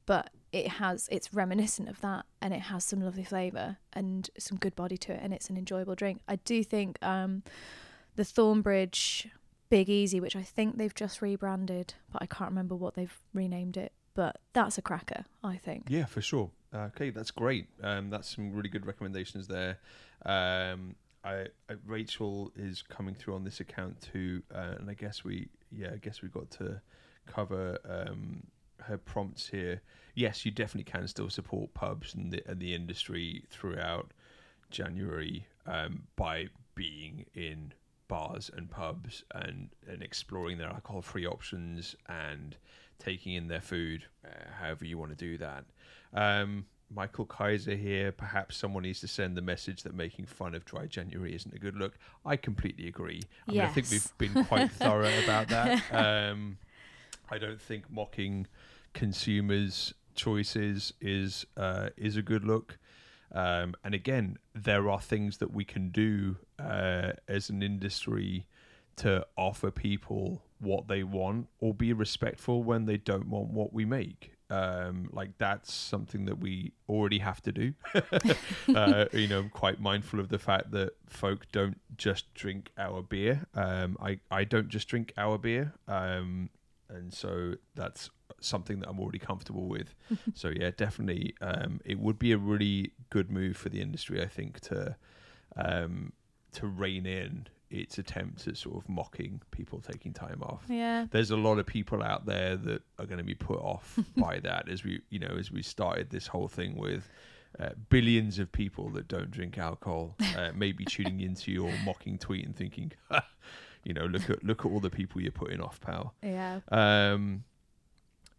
but it has it's reminiscent of that and it has some lovely flavour and some good body to it and it's an enjoyable drink. I do think um, the Thornbridge Big Easy, which I think they've just rebranded, but I can't remember what they've renamed it. But that's a cracker, I think. Yeah, for sure. Uh, okay, that's great. Um, that's some really good recommendations there. Um, I, I Rachel is coming through on this account too, uh, and I guess we yeah I guess we've got to cover um, her prompts here. Yes, you definitely can still support pubs and the and the industry throughout January um, by being in bars and pubs and and exploring their alcohol free options and taking in their food, uh, however you want to do that. Um, Michael Kaiser here. Perhaps someone needs to send the message that making fun of dry January isn't a good look. I completely agree. I mean, I think we've been quite [laughs] thorough about that. [laughs] Um, I don't think mocking consumers' choices is uh, is a good look. Um, and again, there are things that we can do uh, as an industry to offer people what they want or be respectful when they don't want what we make. Um, like that's something that we already have to do. [laughs] [laughs] uh, you know, I'm quite mindful of the fact that folk don't just drink our beer. Um, I, I don't just drink our beer. Um, and so that's something that I'm already comfortable with. [laughs] so yeah, definitely, um, it would be a really good move for the industry, I think, to um, to rein in its attempts at sort of mocking people taking time off. Yeah. There's a lot of people out there that are going to be put off [laughs] by that as we, you know, as we started this whole thing with. Uh, billions of people that don't drink alcohol uh, [laughs] maybe tuning into your mocking tweet and thinking, [laughs] you know, look at look at all the people you're putting off, pal. Yeah. Um,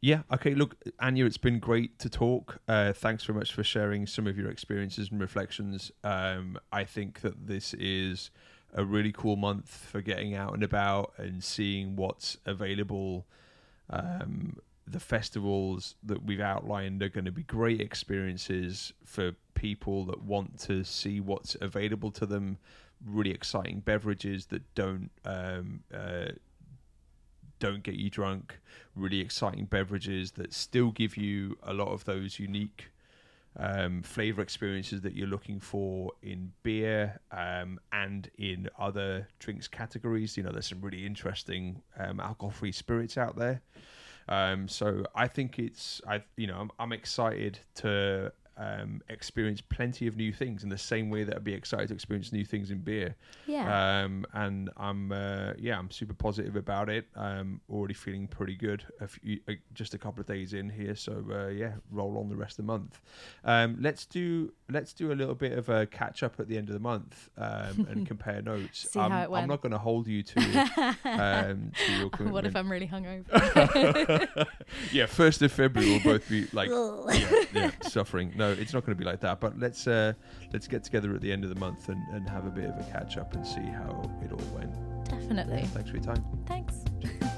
yeah. Okay. Look, Anya, it's been great to talk. Uh, thanks very much for sharing some of your experiences and reflections. Um, I think that this is a really cool month for getting out and about and seeing what's available. Um, the festivals that we've outlined are going to be great experiences for people that want to see what's available to them. Really exciting beverages that don't um, uh, don't get you drunk. Really exciting beverages that still give you a lot of those unique um, flavor experiences that you're looking for in beer um, and in other drinks categories. You know, there's some really interesting um, alcohol-free spirits out there. Um, so I think it's I you know I'm, I'm excited to um, experience plenty of new things in the same way that I'd be excited to experience new things in beer. Yeah. Um, and I'm uh, yeah, I'm super positive about it. Um, already feeling pretty good. A few, uh, just a couple of days in here, so uh, yeah, roll on the rest of the month. Um, let's do let's do a little bit of a catch up at the end of the month um, and [laughs] compare notes. See I'm, how it went. I'm not going to hold you to [laughs] um, to your commitment. [laughs] what if I'm really hungover? yeah, first of February we'll both be like yeah, yeah, suffering. No, it's not going to be like that. But let's uh, let's get together at the end of the month and, and have a bit of a catch up and see how it all went. Definitely. Thanks for your time. Thanks. [laughs]